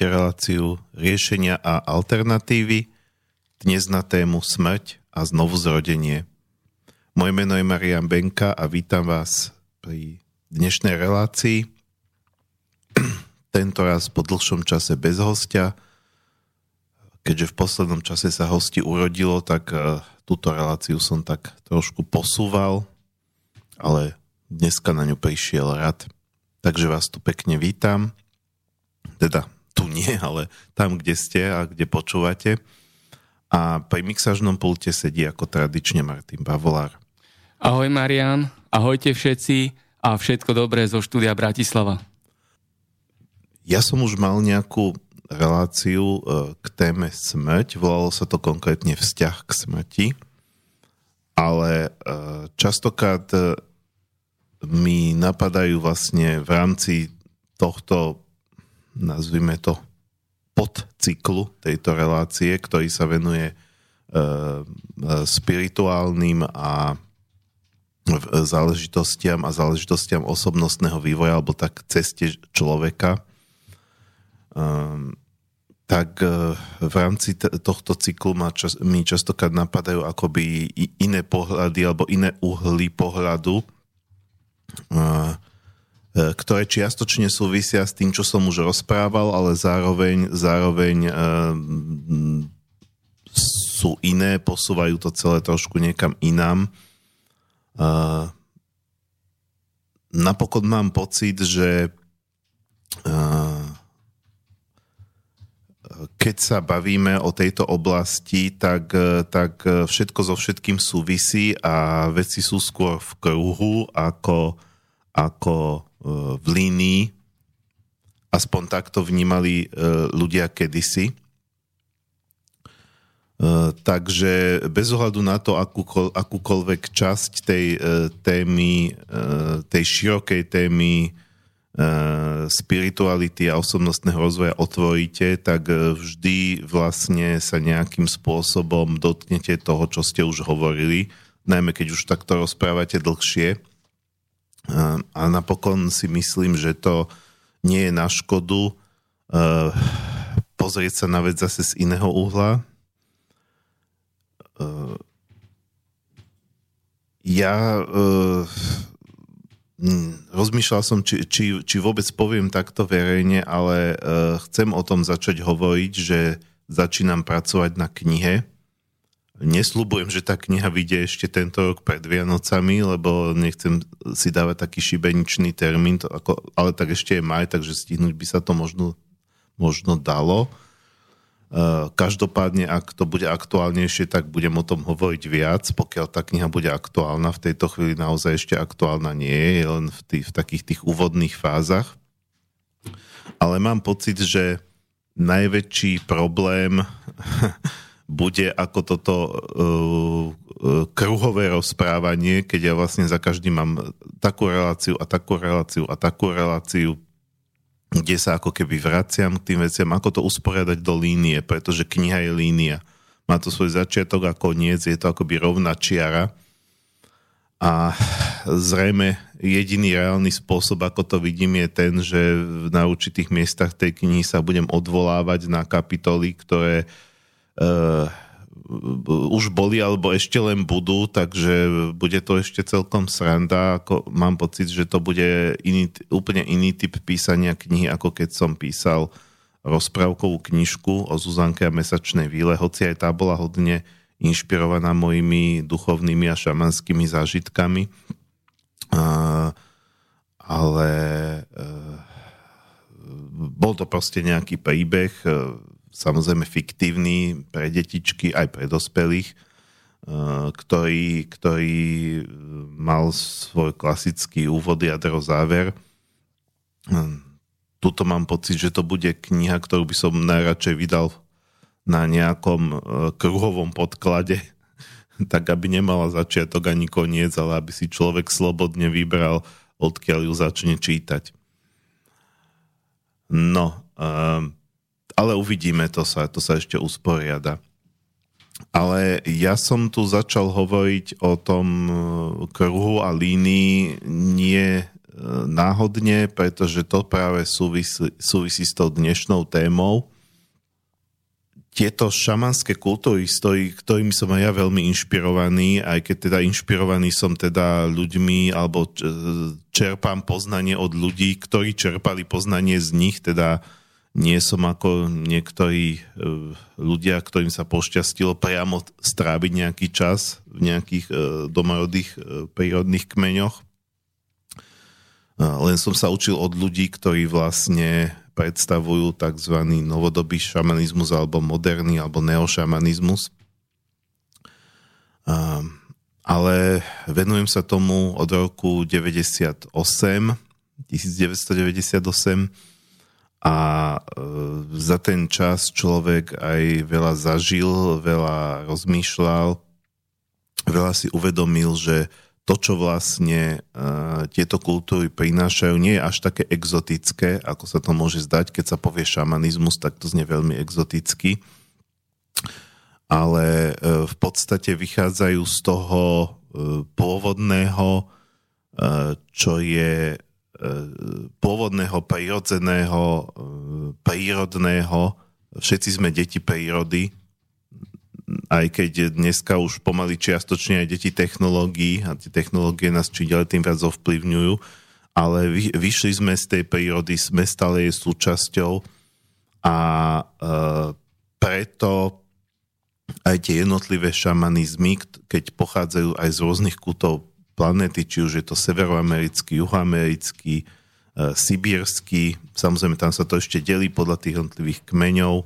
Počúvate reláciu riešenia a alternatívy dnes na tému smrť a znovu zrodenie. Moje meno je Marian Benka a vítam vás pri dnešnej relácii. Tento raz po dlhšom čase bez hostia. Keďže v poslednom čase sa hosti urodilo, tak uh, túto reláciu som tak trošku posúval, ale dneska na ňu prišiel rad. Takže vás tu pekne vítam teda tu nie, ale tam, kde ste a kde počúvate. A pri mixážnom pulte sedí ako tradične Martin Bavolár. Ahoj Marian, ahojte všetci a všetko dobré zo štúdia Bratislava. Ja som už mal nejakú reláciu e, k téme smrť, volalo sa to konkrétne vzťah k smrti, ale e, častokrát e, mi napadajú vlastne v rámci tohto nazvime to, podcyklu tejto relácie, ktorý sa venuje e, e, spirituálnym a záležitostiam a záležitostiam osobnostného vývoja alebo tak ceste človeka, um, tak v rámci tohto cyklu ma čas, mi častokrát napadajú akoby iné pohľady alebo iné uhly pohľadu, uh, E, ktoré čiastočne súvisia s tým, čo som už rozprával, ale zároveň, zároveň e, sú iné, posúvajú to celé trošku niekam inám. E, napokon mám pocit, že keď sa bavíme o tejto oblasti, tak, tak všetko so všetkým súvisí a veci sú skôr v kruhu ako, ako v línii, aspoň takto vnímali e, ľudia kedysi. E, takže bez ohľadu na to, akúkoľ, akúkoľvek časť tej e, témy, tej širokej témy spirituality a osobnostného rozvoja otvoríte, tak vždy vlastne sa nejakým spôsobom dotknete toho, čo ste už hovorili, najmä keď už takto rozprávate dlhšie. A napokon si myslím, že to nie je na škodu uh, pozrieť sa na vec zase z iného uhla. Uh, ja uh, rozmýšľal som, či, či, či vôbec poviem takto verejne, ale chcem o tom začať hovoriť, že začínam pracovať na knihe Nesľubujem, že tá kniha vyjde ešte tento rok pred Vianocami, lebo nechcem si dávať taký šibeničný termín, to ako, ale tak ešte je maj, takže stihnúť by sa to možno, možno dalo. Uh, každopádne, ak to bude aktuálnejšie, tak budem o tom hovoriť viac. Pokiaľ tá kniha bude aktuálna, v tejto chvíli naozaj ešte aktuálna nie je len v, tých, v takých tých úvodných fázach. Ale mám pocit, že najväčší problém bude ako toto uh, uh, kruhové rozprávanie, keď ja vlastne za každým mám takú reláciu a takú reláciu a takú reláciu, kde sa ako keby vraciam k tým veciam, ako to usporiadať do línie, pretože kniha je línia. Má to svoj začiatok a koniec, je to akoby rovná čiara. A zrejme jediný reálny spôsob, ako to vidím, je ten, že na určitých miestach tej knihy sa budem odvolávať na kapitoly, ktoré uh, už boli alebo ešte len budú, takže bude to ešte celkom sranda. Ako mám pocit, že to bude iný, úplne iný typ písania knihy, ako keď som písal rozprávkovú knižku o Zuzanke a mesačnej výle, hoci aj tá bola hodne inšpirovaná mojimi duchovnými a šamanskými zážitkami. Uh, ale uh, bol to proste nejaký príbeh, uh, samozrejme fiktívny pre detičky aj pre dospelých, eh, ktorý, ktorý mal svoj klasický úvod, jadro, záver. Tuto mám pocit, že to bude kniha, ktorú by som najradšej vydal na nejakom kruhovom podklade, tak aby nemala začiatok ani koniec, ale aby si človek slobodne vybral, odkiaľ ju začne čítať. No, um, ale uvidíme, to sa, to sa ešte usporiada. Ale ja som tu začal hovoriť o tom e, kruhu a línii nie náhodne, pretože to práve súvisí, súvisí s tou dnešnou témou. Tieto šamanské kultúry, ktorými som aj ja veľmi inšpirovaný, aj keď teda inšpirovaný som teda ľuďmi, alebo čerpám poznanie od ľudí, ktorí čerpali poznanie z nich, teda nie som ako niektorí e, ľudia, ktorým sa pošťastilo priamo stráviť nejaký čas v nejakých e, domorodých e, prírodných kmeňoch. Len som sa učil od ľudí, ktorí vlastne predstavujú tzv. novodobý šamanizmus alebo moderný alebo neošamanizmus. Ale venujem sa tomu od roku 98, 1998 a e, za ten čas človek aj veľa zažil, veľa rozmýšľal, veľa si uvedomil, že to, čo vlastne uh, tieto kultúry prinášajú, nie je až také exotické, ako sa to môže zdať, keď sa povie šamanizmus, tak to znie veľmi exoticky. Ale uh, v podstate vychádzajú z toho pôvodného, čo je pôvodného, prírodzeného, prírodného. Všetci sme deti prírody, aj keď dneska už pomaly čiastočne aj deti technológií a tie technológie nás či ďalej tým viac ovplyvňujú, ale vy, vyšli sme z tej prírody, sme stále jej súčasťou a e, preto aj tie jednotlivé šamanizmy, keď pochádzajú aj z rôznych kútov planety, či už je to severoamerický, juhoamerický, e, sibírsky, samozrejme tam sa to ešte delí podľa tých jednotlivých kmeňov,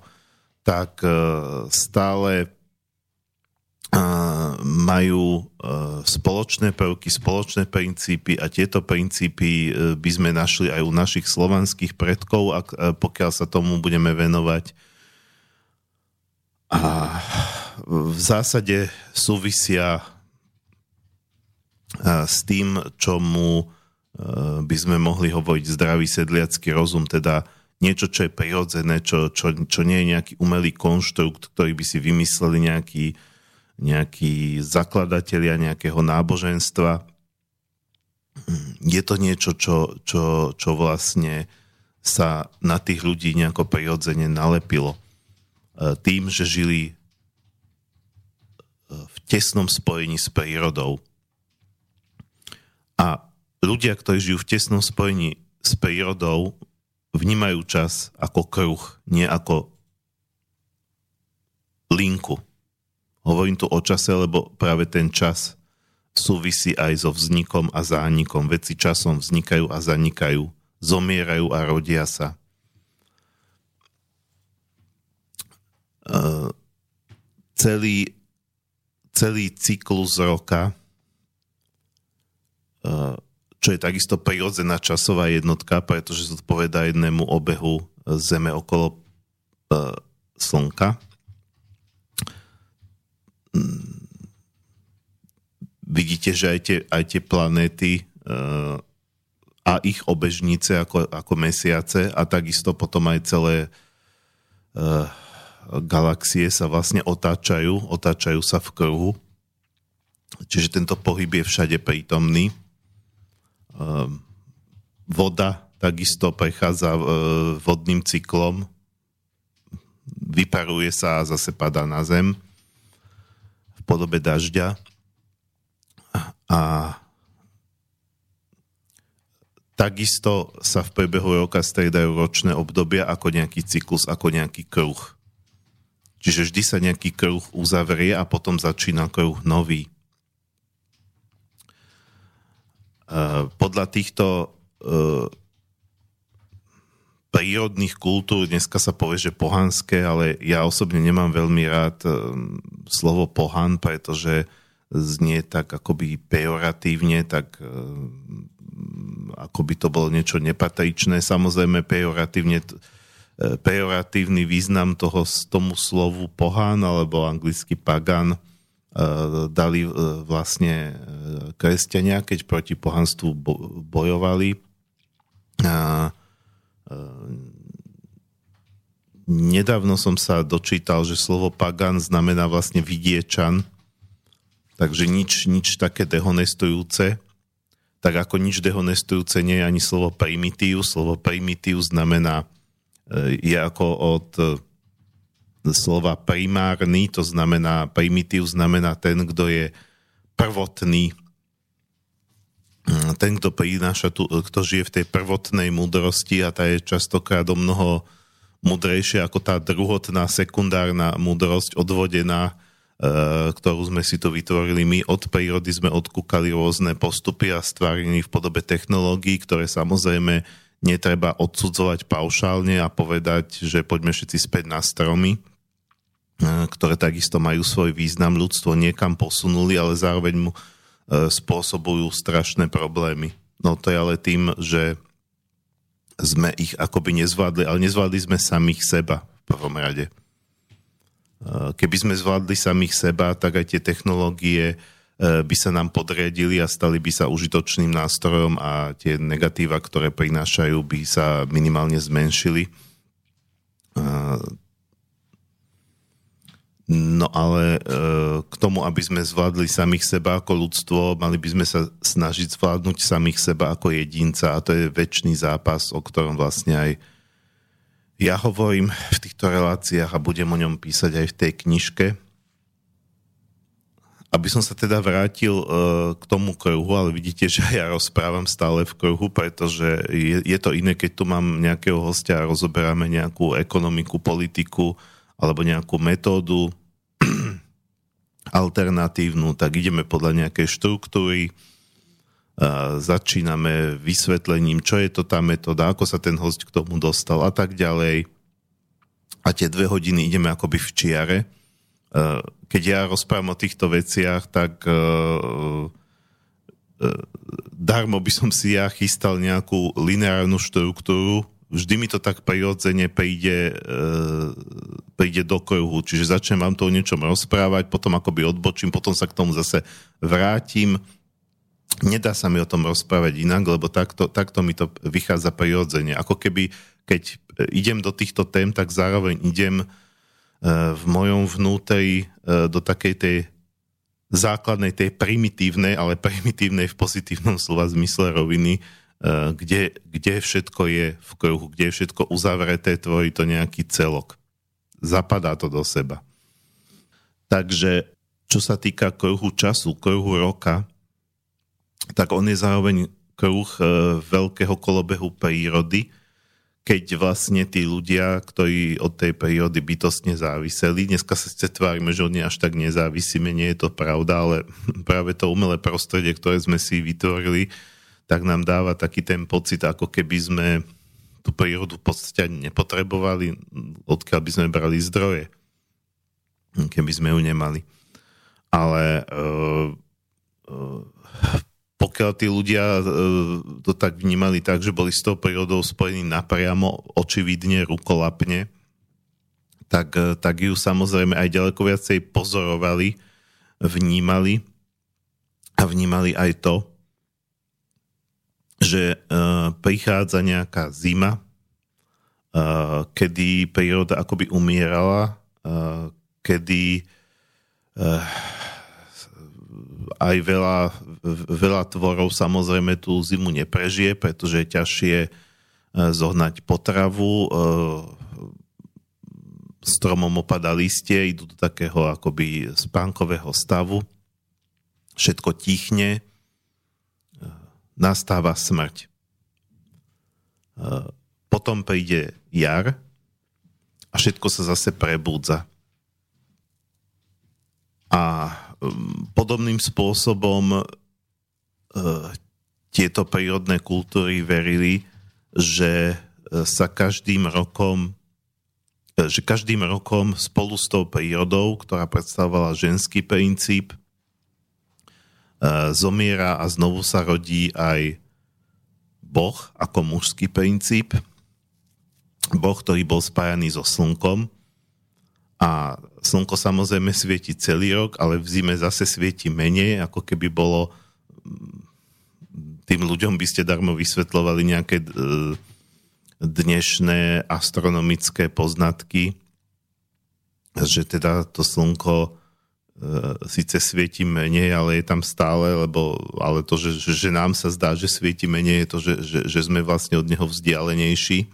tak e, stále majú e, spoločné prvky, spoločné princípy a tieto princípy e, by sme našli aj u našich slovanských predkov, ak, e, pokiaľ sa tomu budeme venovať. A v zásade súvisia s tým, čomu by sme mohli hovoriť zdravý sedliacký rozum, teda niečo, čo je prirodzené, čo, čo, čo nie je nejaký umelý konštrukt, ktorý by si vymysleli nejaký nejakí zakladatelia nejakého náboženstva. Je to niečo, čo, čo, čo vlastne sa na tých ľudí nejako prirodzene nalepilo. E, tým, že žili e, v tesnom spojení s prírodou. A ľudia, ktorí žijú v tesnom spojení s prírodou, vnímajú čas ako kruh, nie ako linku. Hovorím tu o čase, lebo práve ten čas súvisí aj so vznikom a zánikom. Veci časom vznikajú a zanikajú, zomierajú a rodia sa. Uh, celý, celý cyklus roka, čo je takisto prirodzená časová jednotka, pretože zodpoveda jednému obehu Zeme okolo uh, Slnka vidíte, že aj tie, aj tie planéty a ich obežnice ako, ako mesiace a takisto potom aj celé galaxie sa vlastne otáčajú, otáčajú sa v kruhu. Čiže tento pohyb je všade prítomný. Uh, voda takisto prechádza uh, vodným cyklom, vyparuje sa a zase padá na zem podobe dažďa a takisto sa v priebehu roka striedajú ročné obdobia ako nejaký cyklus, ako nejaký kruh. Čiže vždy sa nejaký kruh uzavrie a potom začína kruh nový. Podľa týchto e, prírodných kultúr, dneska sa povie, že pohanské, ale ja osobne nemám veľmi rád um, slovo pohan, pretože znie tak akoby pejoratívne, tak ako by to bolo niečo nepatričné. Samozrejme pejoratívne pejoratívny význam toho, tomu slovu pohan alebo anglicky pagan dali e, vlastne kresťania, keď proti pohanstvu bojovali. Nedávno som sa dočítal, že slovo pagan znamená vlastne vidiečan, takže nič, nič také dehonestujúce. tak ako nič dehonestujúce nie je ani slovo primitív. Slovo primitív znamená, je ako od slova primárny, to znamená, primitív znamená ten, kto je prvotný, mm, ten, kto prináša tu, kto žije v tej prvotnej múdrosti a tá je častokrát o mnoho múdrejšia ako tá druhotná, sekundárna múdrosť odvodená Eh, ktorú sme si tu vytvorili my. Od prírody sme odkúkali rôzne postupy a stváriny v podobe technológií, ktoré samozrejme netreba odsudzovať paušálne a povedať, že poďme všetci späť na stromy, ktoré takisto majú svoj význam. Ľudstvo niekam posunuli, ale zároveň mu eh, spôsobujú strašné problémy. No to je ale tým, že sme ich akoby nezvládli, ale nezvládli sme samých seba v prvom rade. Keby sme zvládli samých seba, tak aj tie technológie e, by sa nám podriadili a stali by sa užitočným nástrojom a tie negatíva, ktoré prinášajú, by sa minimálne zmenšili. No ale e, k tomu, aby sme zvládli samých seba ako ľudstvo, mali by sme sa snažiť zvládnuť samých seba ako jedinca a to je väčší zápas, o ktorom vlastne aj ja hovorím v týchto reláciách a budem o ňom písať aj v tej knižke. Aby som sa teda vrátil uh, k tomu kruhu, ale vidíte, že ja rozprávam stále v kruhu, pretože je, je to iné, keď tu mám nejakého hostia a rozoberáme nejakú ekonomiku, politiku alebo nejakú metódu alternatívnu, tak ideme podľa nejakej štruktúry, začíname vysvetlením, čo je to tá metóda, ako sa ten host k tomu dostal a tak ďalej. A tie dve hodiny ideme akoby v čiare. Keď ja rozprávam o týchto veciach, tak darmo by som si ja chystal nejakú lineárnu štruktúru, vždy mi to tak prirodzene príde, príde do kruhu. Čiže začnem vám to o niečom rozprávať, potom akoby odbočím, potom sa k tomu zase vrátim, nedá sa mi o tom rozprávať inak, lebo takto, takto mi to vychádza prirodzene. Ako keby, keď idem do týchto tém, tak zároveň idem e, v mojom vnútri e, do takej tej základnej, tej primitívnej, ale primitívnej v pozitívnom slova zmysle roviny, e, kde, kde všetko je v kruhu, kde je všetko uzavreté, tvorí to nejaký celok. Zapadá to do seba. Takže čo sa týka kruhu času, kruhu roka, tak on je zároveň kruh e, veľkého kolobehu prírody, keď vlastne tí ľudia, ktorí od tej prírody bytostne záviseli, dneska sa ste tvárime, že nej až tak nezávisíme, nie je to pravda, ale práve to umelé prostredie, ktoré sme si vytvorili, tak nám dáva taký ten pocit, ako keby sme tú prírodu v podstate nepotrebovali, odkiaľ by sme brali zdroje, keby sme ju nemali. Ale uh, uh, pokiaľ tí ľudia e, to tak vnímali tak, že boli s tou prírodou spojení napriamo, očividne, rukolapne, tak, tak ju samozrejme aj ďaleko viacej pozorovali, vnímali a vnímali aj to, že uh, prichádza nejaká zima, uh, kedy príroda akoby umierala, uh, kedy uh, aj veľa, veľa tvorov samozrejme tú zimu neprežije, pretože je ťažšie zohnať potravu, stromom opada listie, idú do takého akoby spánkového stavu, všetko tichne, nastáva smrť. Potom príde jar a všetko sa zase prebúdza. A podobným spôsobom e, tieto prírodné kultúry verili, že e, sa každým rokom e, že každým rokom spolu s tou prírodou, ktorá predstavovala ženský princíp, zomiera a znovu sa rodí aj Boh ako mužský princíp. Boh, ktorý bol spájaný so slnkom a slnko samozrejme svieti celý rok, ale v zime zase svieti menej, ako keby bolo tým ľuďom by ste darmo vysvetlovali nejaké e, dnešné astronomické poznatky, že teda to slnko síce svieti menej, ale je tam stále, lebo, ale to, že, že nám sa zdá, že svieti menej, je to, že, že, že sme vlastne od neho vzdialenejší.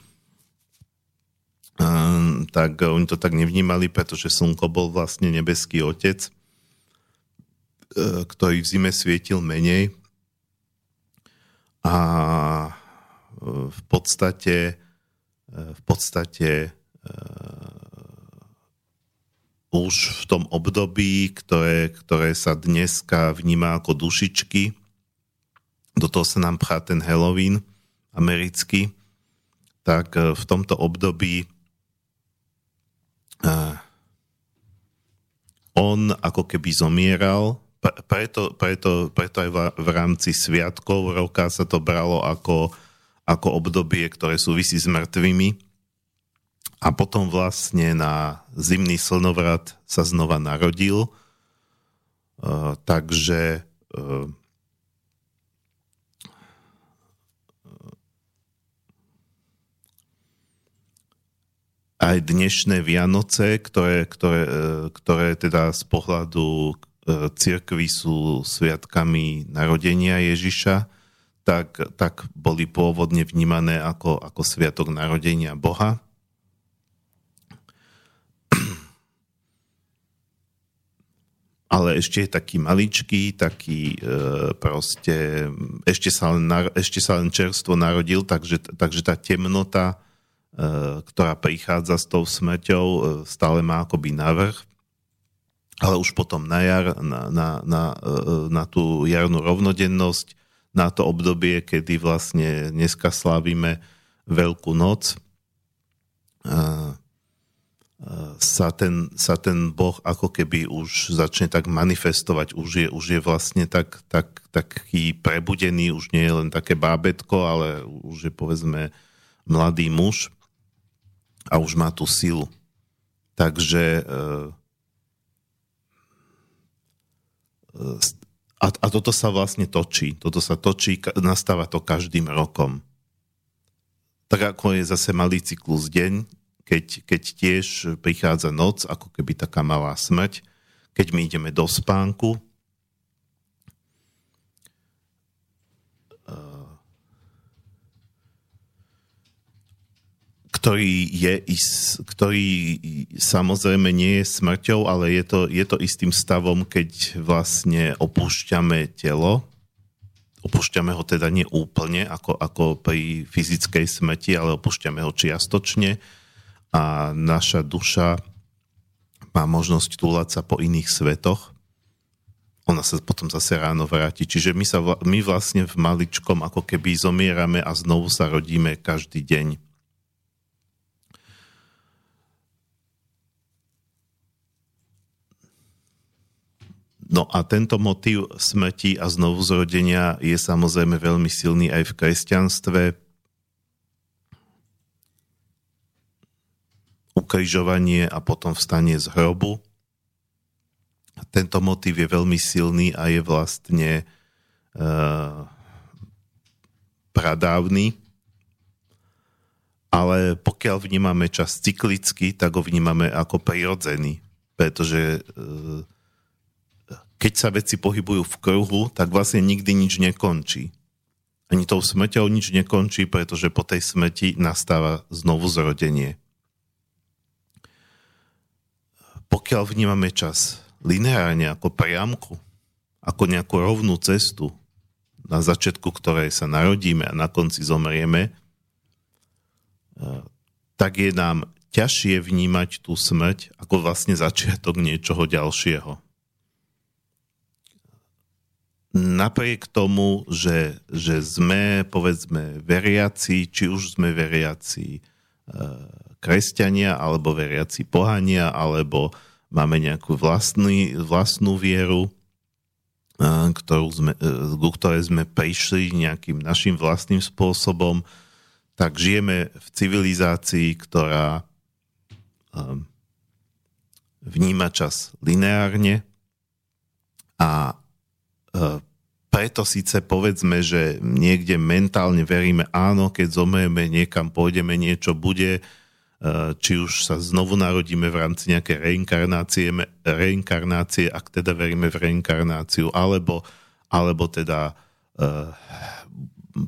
Um, tak oni to tak nevnímali, pretože slnko bol vlastne nebeský otec, uh, ktorý v zime svietil menej. A v podstate v podstate už v tom období, ktoré, ktoré sa dneska vníma ako dušičky. Do toho sa nám pchá ten Halloween americký. Tak e, v tomto období uh, on ako keby zomieral, preto, preto, preto aj v rámci sviatkov roka sa to bralo ako, ako obdobie, ktoré súvisí s mŕtvými a potom vlastne na zimný slnovrat sa znova narodil. Uh, takže uh, aj dnešné Vianoce, ktoré, ktoré, e, ktoré teda z pohľadu cirkvy sú sviatkami narodenia Ježiša, tak, tak boli pôvodne vnímané ako, ako sviatok narodenia Boha. Ale ešte je taký maličký, taký e, proste, ešte sa, len, ešte sa len čerstvo narodil, takže, takže tá temnota, e, ktorá prichádza s tou smrťou, e, stále má akoby navrh, ale už potom na jar, na, na, na, e, na tú jarnú rovnodennosť, na to obdobie, kedy vlastne dneska slávime Veľkú noc, e, sa ten, sa ten Boh ako keby už začne tak manifestovať, už je, už je vlastne tak, tak, taký prebudený, už nie je len také bábetko, ale už je povedzme mladý muž a už má tú silu. Takže eh, a, a toto sa vlastne točí. Toto sa točí, nastáva to každým rokom. Tak ako je zase malý cyklus deň, keď, keď tiež prichádza noc, ako keby taká malá smrť, keď my ideme do spánku, eh, ktorý je, ktorý samozrejme nie je smrťou, ale je to, je to istým stavom, keď vlastne opúšťame telo, opúšťame ho teda nie úplne, ako, ako pri fyzickej smrti, ale opúšťame ho čiastočne, a naša duša má možnosť túlať sa po iných svetoch, ona sa potom zase ráno vráti. Čiže my, sa, my vlastne v maličkom ako keby zomierame a znovu sa rodíme každý deň. No a tento motív smrti a znovu zrodenia je samozrejme veľmi silný aj v kresťanstve. Ukrižovanie a potom vstanie z hrobu. Tento motív je veľmi silný a je vlastne uh, pradávny, ale pokiaľ vnímame čas cyklicky, tak ho vnímame ako prirodzený, pretože uh, keď sa veci pohybujú v kruhu, tak vlastne nikdy nič nekončí. Ani tou smrťou nič nekončí, pretože po tej smrti nastáva znovu zrodenie. Pokiaľ vnímame čas lineárne ako priamku, ako nejakú rovnú cestu, na začiatku ktorej sa narodíme a na konci zomrieme, e, tak je nám ťažšie vnímať tú smrť ako vlastne začiatok niečoho ďalšieho. Napriek tomu, že, že sme, povedzme, veriaci, či už sme veriaci e, kresťania, alebo veriaci pohania, alebo máme nejakú vlastný, vlastnú vieru, ktorú sme, e, ku ktorej sme prišli nejakým našim vlastným spôsobom, tak žijeme v civilizácii, ktorá vníma čas lineárne a e, preto síce povedzme, že niekde mentálne veríme, áno, keď zomrieme, niekam pôjdeme, niečo bude, či už sa znovu narodíme v rámci nejakej reinkarnácie, reinkarnácie ak teda veríme v reinkarnáciu, alebo, alebo teda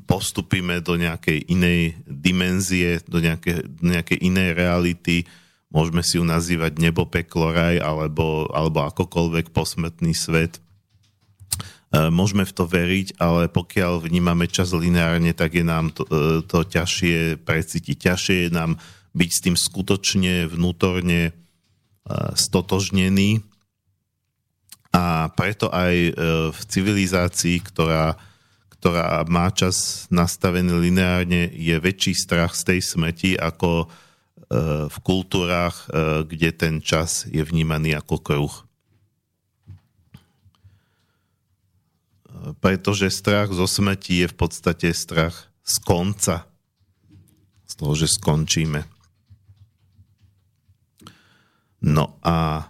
postupíme do nejakej inej dimenzie, do nejakej, do nejakej inej reality, môžeme si ju nazývať nebo, peklo, raj, alebo, alebo akokoľvek posmrtný svet. Môžeme v to veriť, ale pokiaľ vnímame čas lineárne, tak je nám to, to ťažšie precítiť. Ťažšie je nám byť s tým skutočne vnútorne e, stotožnený a preto aj e, v civilizácii, ktorá, ktorá má čas nastavený lineárne, je väčší strach z tej smrti ako e, v kultúrach, kde ten čas je vnímaný ako kruh. Pretože strach zo smrti je v podstate strach z konca, z toho, že skončíme. No a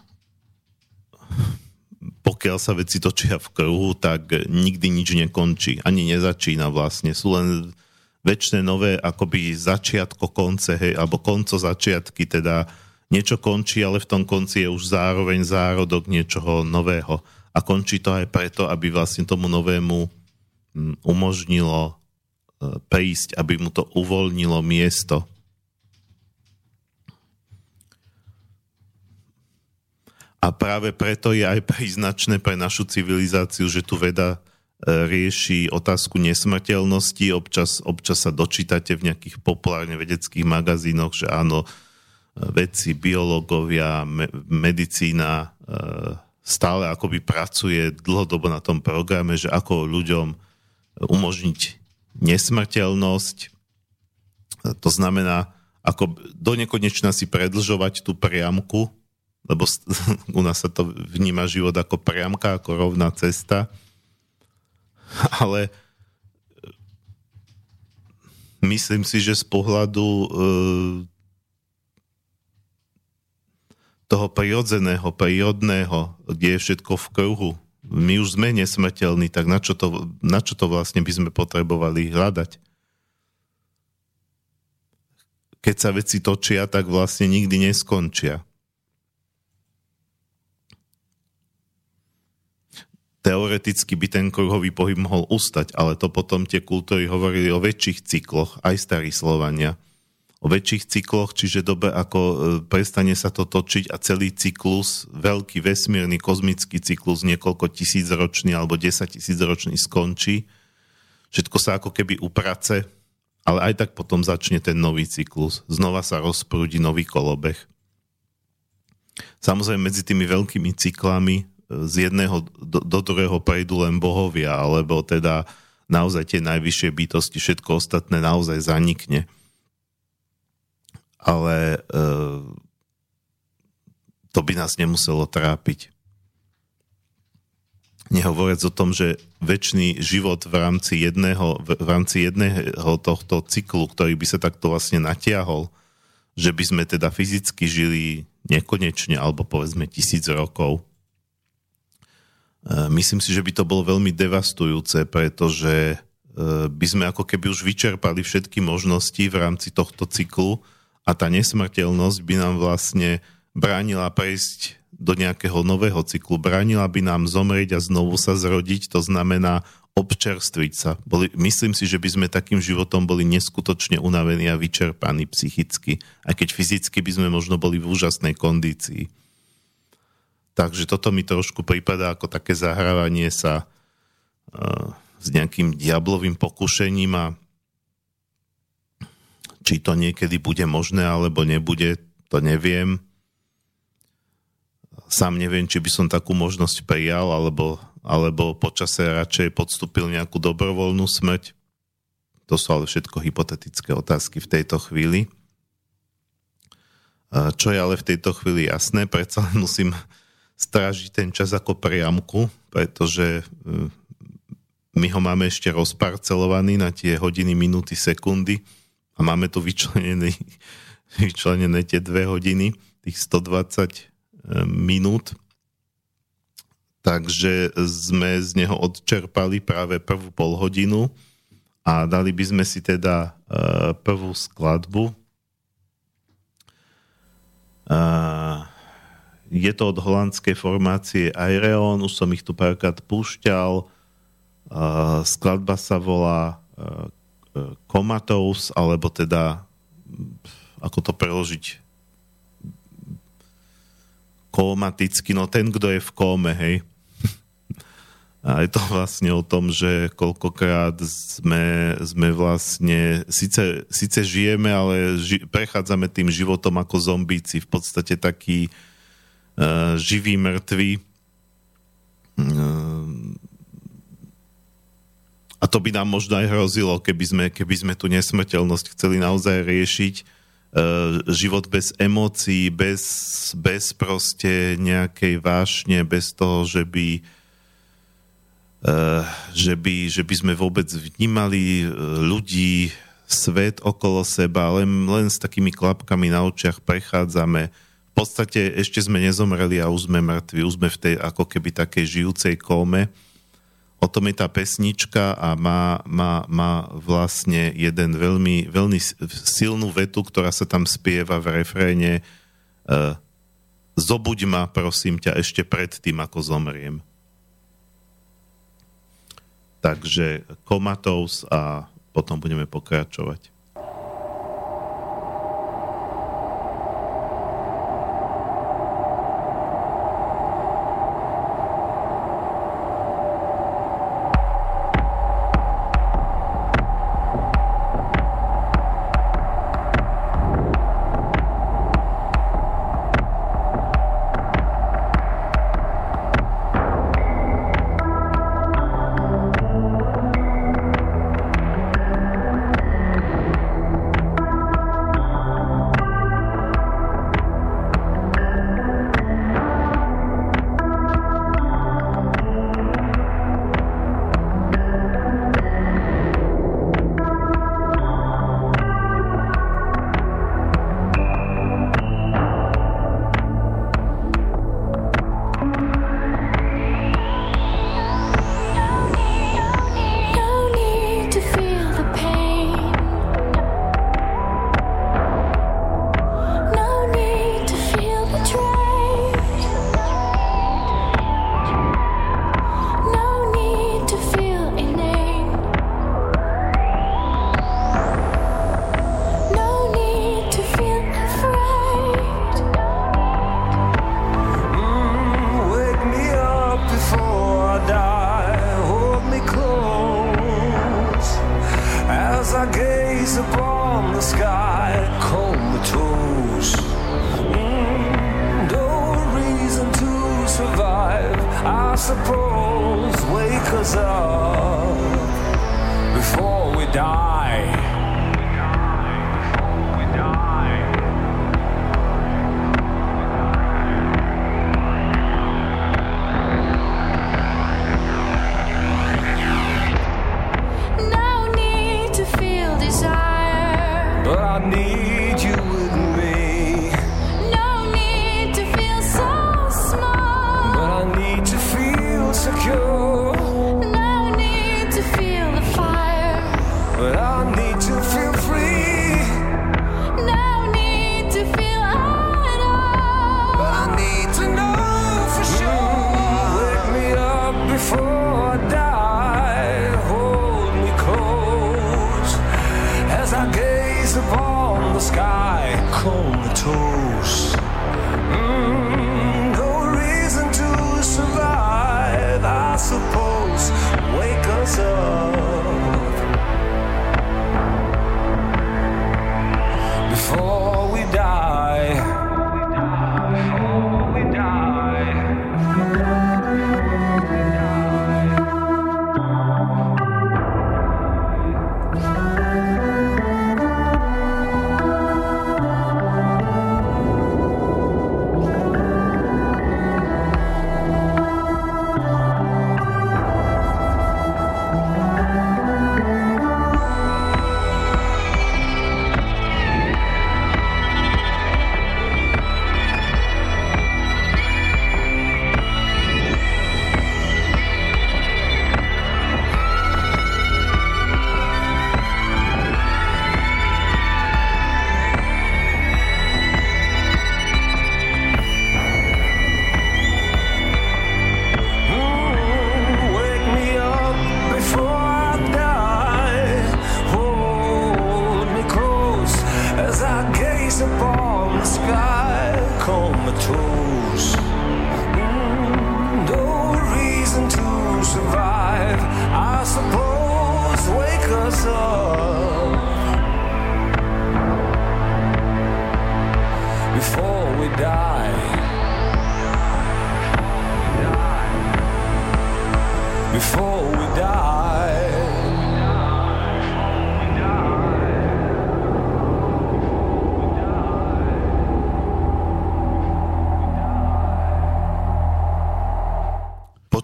pokiaľ sa veci točia v kruhu, tak nikdy nič nekončí. Ani nezačína vlastne. Sú len väčšie nové akoby začiatko konce, hej, alebo konco začiatky, teda niečo končí, ale v tom konci je už zároveň zárodok niečoho nového. A končí to aj preto, aby vlastne tomu novému hm, umožnilo e, prísť, aby mu to uvoľnilo miesto. A práve preto je aj príznačné pre našu civilizáciu, že tu veda e, rieši otázku nesmrteľnosti. Občas, občas sa dočítate v nejakých populárne vedeckých magazínoch, že áno, e, vedci, biológovia, me, medicína e, stále akoby pracuje dlhodobo na tom programe, že ako ľuďom umožniť nesmrteľnosť. To znamená, ako do nekonečna si predlžovať tú priamku, lebo u nás sa to vníma život ako priamka, ako rovná cesta, ale e, myslím si, že z pohľadu e, toho prirodzeného, prírodného, kde je všetko v kruhu, my už sme nesmrteľní, tak na čo, to, na čo to vlastne by sme potrebovali hľadať? Keď sa veci točia, tak vlastne nikdy neskončia. Teoreticky by ten kruhový pohyb mohol ustať, ale to potom tie kultúry hovorili o väčších cykloch, aj starí Slovania. O väčších cykloch, čiže dobe ako e, prestane sa to točiť a celý cyklus, veľký vesmírny kozmický cyklus, niekoľko tisíc ročný alebo 10 tisíc ročný skončí. Všetko sa ako keby uprace, ale aj tak potom začne ten nový cyklus. Znova sa rozprúdi nový kolobeh. Samozrejme medzi tými veľkými cyklami z jedného do, do druhého prejdú len bohovia, alebo teda naozaj tie najvyššie bytosti, všetko ostatné naozaj zanikne. Ale e, to by nás nemuselo trápiť. Nehovoriac o tom, že väčší život v rámci jedného, v rámci jedného tohto cyklu, ktorý by sa takto vlastne natiahol, že by sme teda fyzicky žili nekonečne, alebo povedzme tisíc rokov, myslím si, že by to bolo veľmi devastujúce, pretože e, by sme ako keby už vyčerpali všetky možnosti v rámci tohto cyklu a tá nesmrteľnosť by nám vlastne bránila prejsť do nejakého nového cyklu, bránila by nám zomrieť a znovu sa zrodiť, to znamená občerstviť sa. Boli, myslím si, že by sme takým životom boli neskutočne unavení a vyčerpaní psychicky, aj keď fyzicky by sme možno boli v úžasnej kondícii. Takže toto mi trošku prípada ako také zahrávanie sa uh, s nejakým diablovým pokušením a či to niekedy bude možné alebo nebude, to neviem. Sám neviem, či by som takú možnosť prijal, alebo, alebo počase radšej podstúpil nejakú dobrovoľnú smrť. To sú ale všetko hypotetické otázky v tejto chvíli. Čo je ale v tejto chvíli jasné, predsa musím strážiť ten čas ako priamku, pretože e, my ho máme ešte rozparcelovaný na tie hodiny, minúty, sekundy a máme tu vyčlenené, vyčlenené tie dve hodiny, tých 120 e, minút. Takže sme z neho odčerpali práve prvú pol hodinu a dali by sme si teda e, prvú skladbu, je to od holandskej formácie Aireon, už som ich tu párkrát púšťal. Skladba sa volá Comatose, alebo teda ako to preložiť komaticky, no ten, kto je v kóme, hej. A je to vlastne o tom, že koľkokrát sme, sme vlastne, síce, síce žijeme, ale ži, prechádzame tým životom ako zombíci, v podstate taký uh, živý, mŕtvy. Uh, a to by nám možno aj hrozilo, keby sme, keby sme tú nesmrteľnosť chceli naozaj riešiť. Uh, život bez emócií, bez, bez proste nejakej vášne, bez toho, že by Eh, že by, že by sme vôbec vnímali eh, ľudí, svet okolo seba, len, len s takými klapkami na očiach prechádzame. Podstate ešte sme nezomreli a už sme mŕtvi, už sme v tej ako keby takej žijúcej kóme. O tom je tá pesnička a má, má, má vlastne jeden veľmi, veľmi silnú vetu, ktorá sa tam spieva v refréne uh, Zobuď ma, prosím ťa, ešte pred tým, ako zomriem. Takže komatous a potom budeme pokračovať.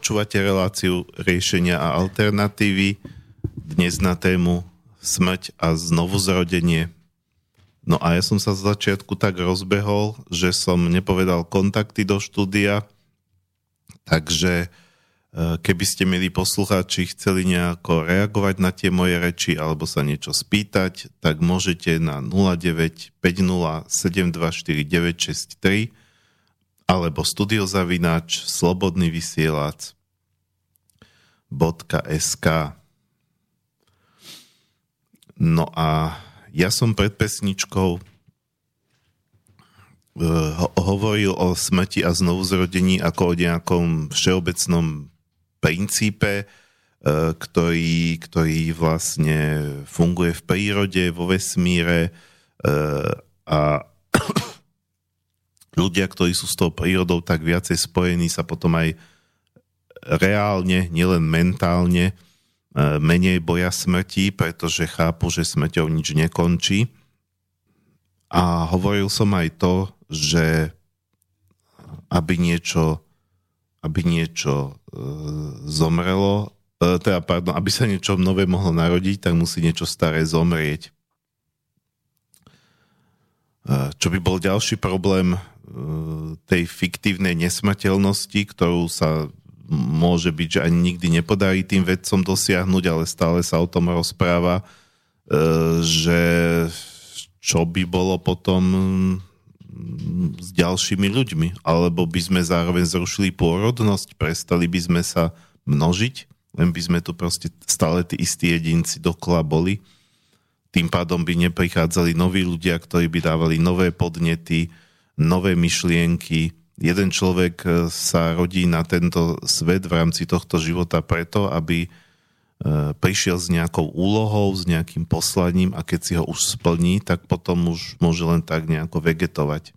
Počúvate reláciu riešenia a alternatívy dnes na tému smrť a znovuzrodenie. No a ja som sa z začiatku tak rozbehol, že som nepovedal kontakty do štúdia, takže e, keby ste milí poslucháči chceli nejako reagovať na tie moje reči alebo sa niečo spýtať, tak môžete na 0950724963 alebo studiozavináč slobodný vysielač .sk No a ja som pred pesničkou uh, hovoril o smrti a znovuzrodení ako o nejakom všeobecnom princípe, uh, ktorý, ktorý vlastne funguje v prírode, vo vesmíre uh, a ľudia, ktorí sú s tou prírodou tak viacej spojení, sa potom aj reálne, nielen mentálne, E, menej boja smrti, pretože chápu, že smrťou nič nekončí. A hovoril som aj to, že aby niečo, aby niečo e, zomrelo, e, teda pardon, aby sa niečo nové mohlo narodiť, tak musí niečo staré zomrieť. E, čo by bol ďalší problém e, tej fiktívnej nesmrteľnosti, ktorú sa môže byť, že ani nikdy nepodarí tým vedcom dosiahnuť, ale stále sa o tom rozpráva, e, že čo by bolo potom mm, s ďalšími ľuďmi, alebo by sme zároveň zrušili pôrodnosť, prestali by sme sa množiť, len by sme tu proste stále tí istí jedinci dokola boli. Tým pádom by neprichádzali noví ľudia, ktorí by dávali nové podnety, nové myšlienky, jeden človek e, sa rodí na tento svet v rámci tohto života preto, aby e, prišiel s nejakou úlohou, s nejakým poslaním a keď si ho už splní, tak potom už môže len tak nejako vegetovať.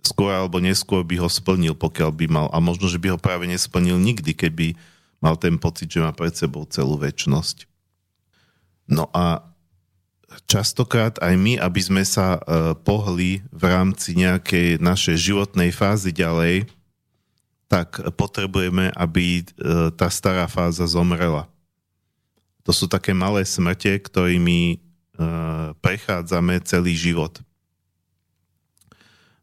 Skôr alebo neskôr by ho splnil, pokiaľ by mal. A možno, že by ho práve nesplnil nikdy, keby mal ten pocit, že má pred sebou celú väčnosť. No a častokrát aj my, aby sme sa uh, pohli v rámci nejakej našej životnej fázy ďalej, tak potrebujeme, aby uh, tá stará fáza zomrela. To sú také malé smrte, ktorými uh, prechádzame celý život.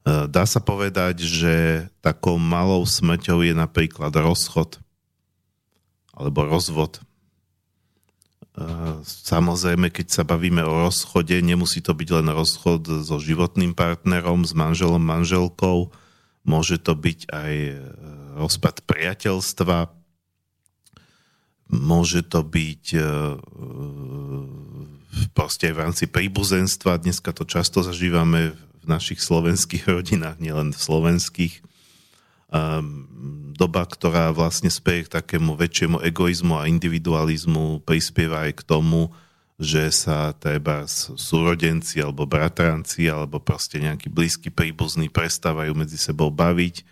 Dá sa povedať, že takou malou smrťou je napríklad rozchod alebo rozvod Samozrejme, keď sa bavíme o rozchode, nemusí to byť len rozchod so životným partnerom, s manželom, manželkou. Môže to byť aj e, rozpad priateľstva. Môže to byť e, e, proste v rámci príbuzenstva. Dneska to často zažívame v našich slovenských rodinách, nielen v slovenských Ehm, doba, ktorá vlastne speje k takému väčšiemu egoizmu a individualizmu, prispieva aj k tomu, že sa treba súrodenci alebo bratranci alebo proste nejakí blízky príbuzní prestávajú medzi sebou baviť, e,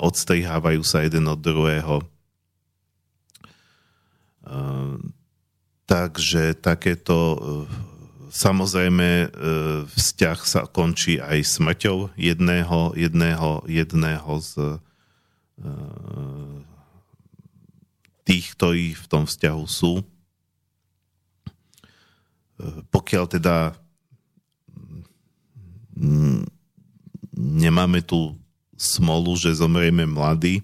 odstrihávajú sa jeden od druhého. Ehm, takže takéto e, samozrejme e, vzťah sa končí aj smrťou jedného, jedného, jedného z tých, ktorí v tom vzťahu sú. Pokiaľ teda nemáme tú smolu, že zomrieme mladí,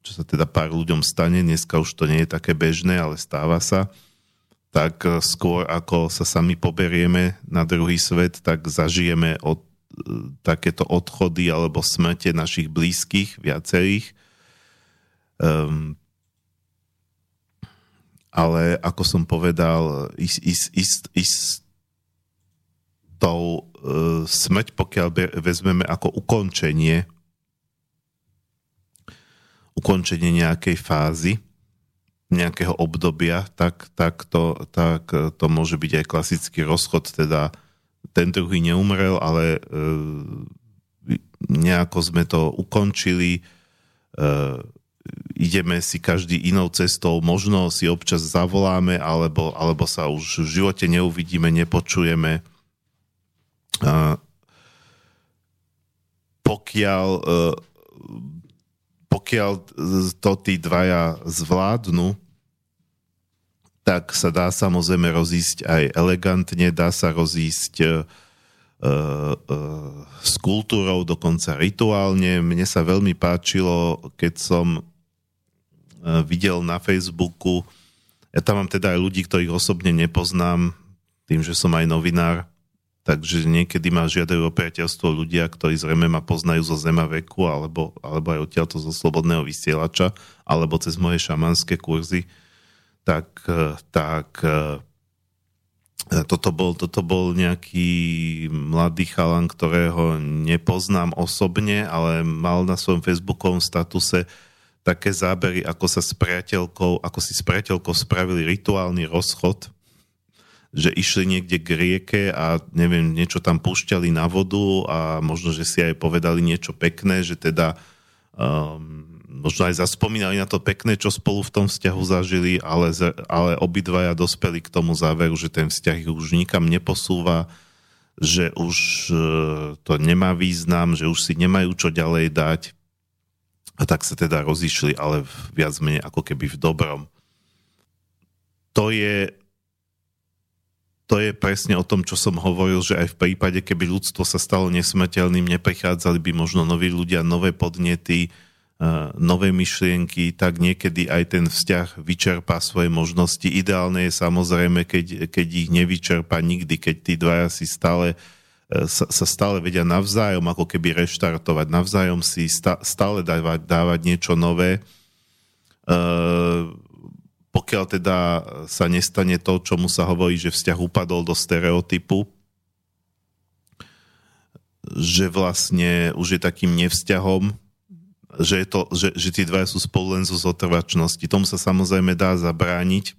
čo sa teda pár ľuďom stane, dneska už to nie je také bežné, ale stáva sa, tak skôr ako sa sami poberieme na druhý svet, tak zažijeme od takéto odchody alebo smrte našich blízkych, viacerých. Um, ale ako som povedal, ist, ist, ist, ist tou uh, smrť, pokiaľ be, vezmeme ako ukončenie ukončenie nejakej fázy, nejakého obdobia, tak, tak, to, tak to môže byť aj klasický rozchod, teda ten druhý neumrel, ale e, nejako sme to ukončili. E, ideme si každý inou cestou, možno si občas zavoláme, alebo, alebo sa už v živote neuvidíme, nepočujeme. Uh, pokiaľ, uh, pokiaľ to tí dvaja zvládnu, tak sa dá samozrejme rozísť aj elegantne, dá sa rozísť uh, uh, s kultúrou, dokonca rituálne. Mne sa veľmi páčilo, keď som videl na Facebooku, ja tam mám teda aj ľudí, ktorých osobne nepoznám, tým, že som aj novinár, takže niekedy ma žiadajú o priateľstvo ľudia, ktorí zrejme ma poznajú zo zema veku, alebo, alebo aj odtiaľto zo slobodného vysielača, alebo cez moje šamanské kurzy tak, tak e, toto bol, toto bol nejaký mladý chalan, ktorého nepoznám osobne, ale mal na svojom facebookovom statuse také zábery, ako sa s priateľkou, ako si s priateľkou spravili rituálny rozchod, že išli niekde k rieke a neviem, niečo tam púšťali na vodu a možno, že si aj povedali niečo pekné, že teda um, možno aj zaspomínali na to pekné, čo spolu v tom vzťahu zažili, ale, ale obidvaja dospeli k tomu záveru, že ten vzťah ich už nikam neposúva, že už e, to nemá význam, že už si nemajú čo ďalej dať. A tak sa teda rozišli, ale viac menej ako keby v dobrom. To je, to je presne o tom, čo som hovoril, že aj v prípade, keby ľudstvo sa stalo nesmrteľným, neprichádzali by možno noví ľudia, nové podnety, nové myšlienky, tak niekedy aj ten vzťah vyčerpá svoje možnosti. Ideálne je samozrejme, keď, keď ich nevyčerpá nikdy, keď tí dvaja si stále e, sa, sa stále vedia navzájom ako keby reštartovať, navzájom si stále dávať, dávať niečo nové. E, pokiaľ teda sa nestane to, čomu sa hovorí, že vzťah upadol do stereotypu, že vlastne už je takým nevzťahom, že, je to, že, že tí dvaja sú spolu len zo zotrvačnosti. Tomu sa samozrejme dá zabrániť,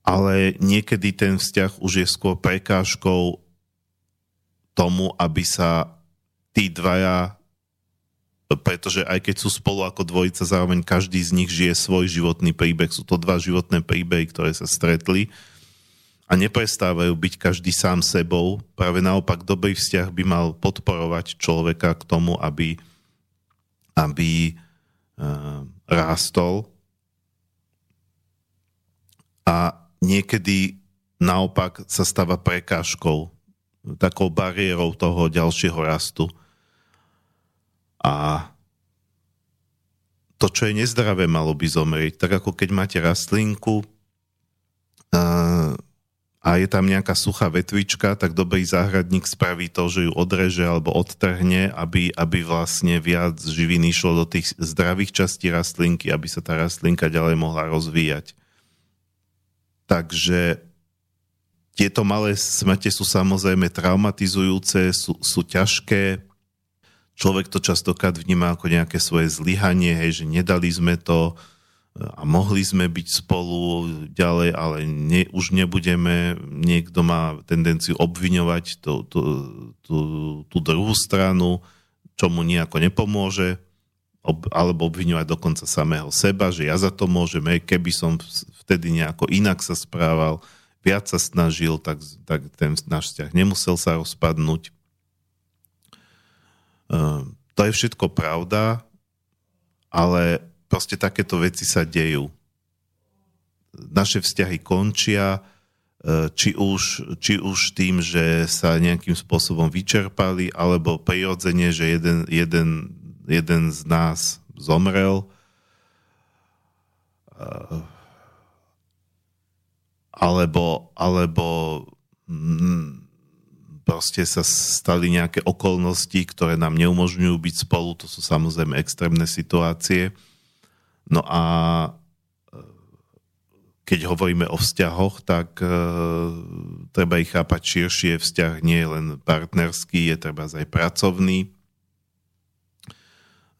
ale niekedy ten vzťah už je skôr prekážkou tomu, aby sa tí dvaja pretože aj keď sú spolu ako dvojica, zároveň každý z nich žije svoj životný príbeh. Sú to dva životné príbehy, ktoré sa stretli a neprestávajú byť každý sám sebou. Práve naopak, dobrý vzťah by mal podporovať človeka k tomu, aby aby uh, rástol a niekedy naopak sa stáva prekážkou, takou bariérou toho ďalšieho rastu. A to, čo je nezdravé, malo by zomrieť. Tak ako keď máte rastlinku, uh, a je tam nejaká suchá vetvička, tak dobrý záhradník spraví to, že ju odreže alebo odtrhne, aby, aby vlastne viac živiny išlo do tých zdravých častí rastlinky, aby sa tá rastlinka ďalej mohla rozvíjať. Takže tieto malé smrte sú samozrejme traumatizujúce, sú, sú ťažké. Človek to častokrát vníma ako nejaké svoje zlyhanie, hej, že nedali sme to, a mohli sme byť spolu ďalej, ale ne, už nebudeme, niekto má tendenciu obviňovať tú, tú, tú, tú druhú stranu, čo mu nejako nepomôže, ob, alebo obviňovať dokonca samého seba, že ja za to môžem, keby som vtedy nejako inak sa správal, viac sa snažil, tak, tak ten náš vzťah nemusel sa rozpadnúť. Uh, to je všetko pravda, ale proste takéto veci sa dejú. Naše vzťahy končia, e, či už, či už tým, že sa nejakým spôsobom vyčerpali, alebo prirodzene, že jeden, jeden, jeden z nás zomrel. E, alebo, alebo mm, proste sa stali nejaké okolnosti, ktoré nám neumožňujú byť spolu. To sú samozrejme extrémne situácie. No a e, keď hovoríme o vzťahoch, tak e, treba ich chápať širšie. Vzťah nie je len partnerský, je treba aj pracovný.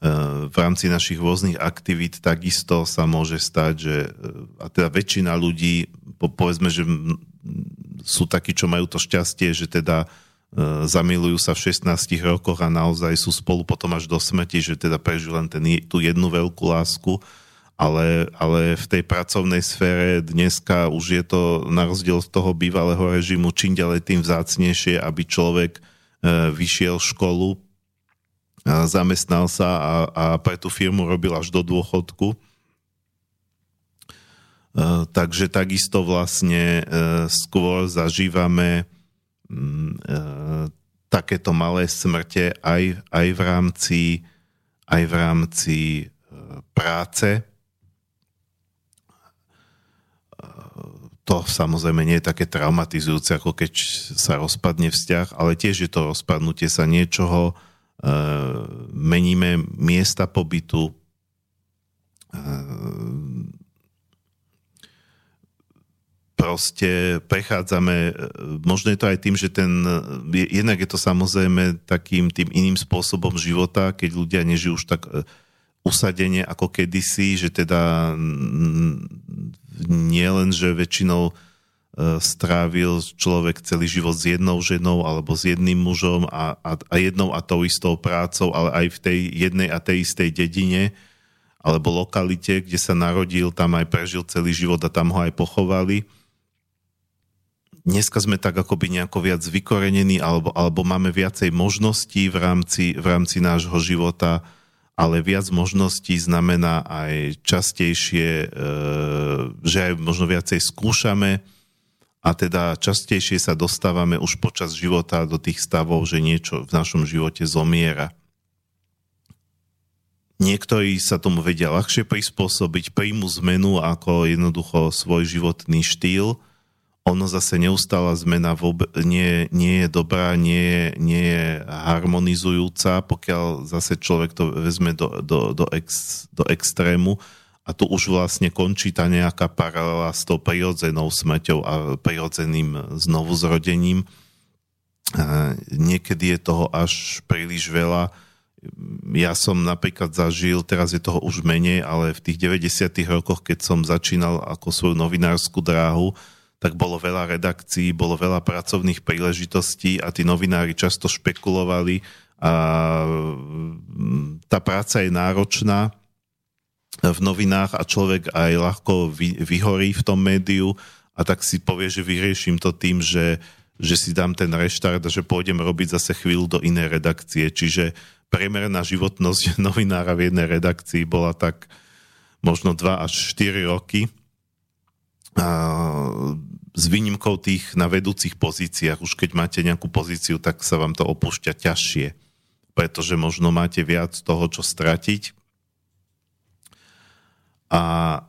E, v rámci našich rôznych aktivít takisto sa môže stať, že e, a teda väčšina ľudí, po, povedzme, že sú takí, čo majú to šťastie, že teda zamilujú sa v 16 rokoch a naozaj sú spolu potom až do smrti, že teda prežijú len ten, tú jednu veľkú lásku, ale, ale v tej pracovnej sfére dneska už je to na rozdiel z toho bývalého režimu čím ďalej tým vzácnejšie, aby človek e, vyšiel školu, zamestnal sa a, a pre tú firmu robil až do dôchodku. E, takže takisto vlastne skôr zažívame e, takéto malé smrte aj, aj v rámci, aj v rámci e, práce. E, to samozrejme nie je také traumatizujúce, ako keď sa rozpadne vzťah, ale tiež je to rozpadnutie sa niečoho, meníme miesta pobytu, proste prechádzame, e, možno je to aj tým, že ten, e, jednak je to samozrejme takým tým iným spôsobom života, keď ľudia nežijú už tak e, usadenie ako kedysi, že teda nie len, že väčšinou strávil človek celý život s jednou ženou alebo s jedným mužom a, a, a jednou a tou istou prácou, ale aj v tej jednej a tej istej dedine alebo lokalite, kde sa narodil, tam aj prežil celý život a tam ho aj pochovali dneska sme tak akoby nejako viac vykorenení alebo, alebo máme viacej možností v rámci, v rámci nášho života, ale viac možností znamená aj častejšie, e, že aj možno viacej skúšame a teda častejšie sa dostávame už počas života do tých stavov, že niečo v našom živote zomiera. Niektorí sa tomu vedia ľahšie prispôsobiť, príjmu zmenu ako jednoducho svoj životný štýl, ono zase neustála zmena vôbec nie, nie je dobrá, nie je, nie je harmonizujúca, pokiaľ zase človek to vezme do, do, do, ex, do extrému a tu už vlastne končí tá nejaká paralela s tou prirodzenou smrťou a prirodzeným znovuzrodením. A niekedy je toho až príliš veľa. Ja som napríklad zažil, teraz je toho už menej, ale v tých 90. rokoch, keď som začínal ako svoju novinárskú dráhu, tak bolo veľa redakcií, bolo veľa pracovných príležitostí a tí novinári často špekulovali a mm, tá práca je náročná v novinách a človek aj ľahko vy, vyhorí v tom médiu a tak si povie, že vyrieším to tým, že, že si dám ten reštart a že pôjdem robiť zase chvíľu do inej redakcie. Čiže priemerná životnosť novinára v jednej redakcii bola tak možno 2 až 4 roky s výnimkou tých na vedúcich pozíciách. Už keď máte nejakú pozíciu, tak sa vám to opúšťa ťažšie, pretože možno máte viac toho, čo stratiť a e,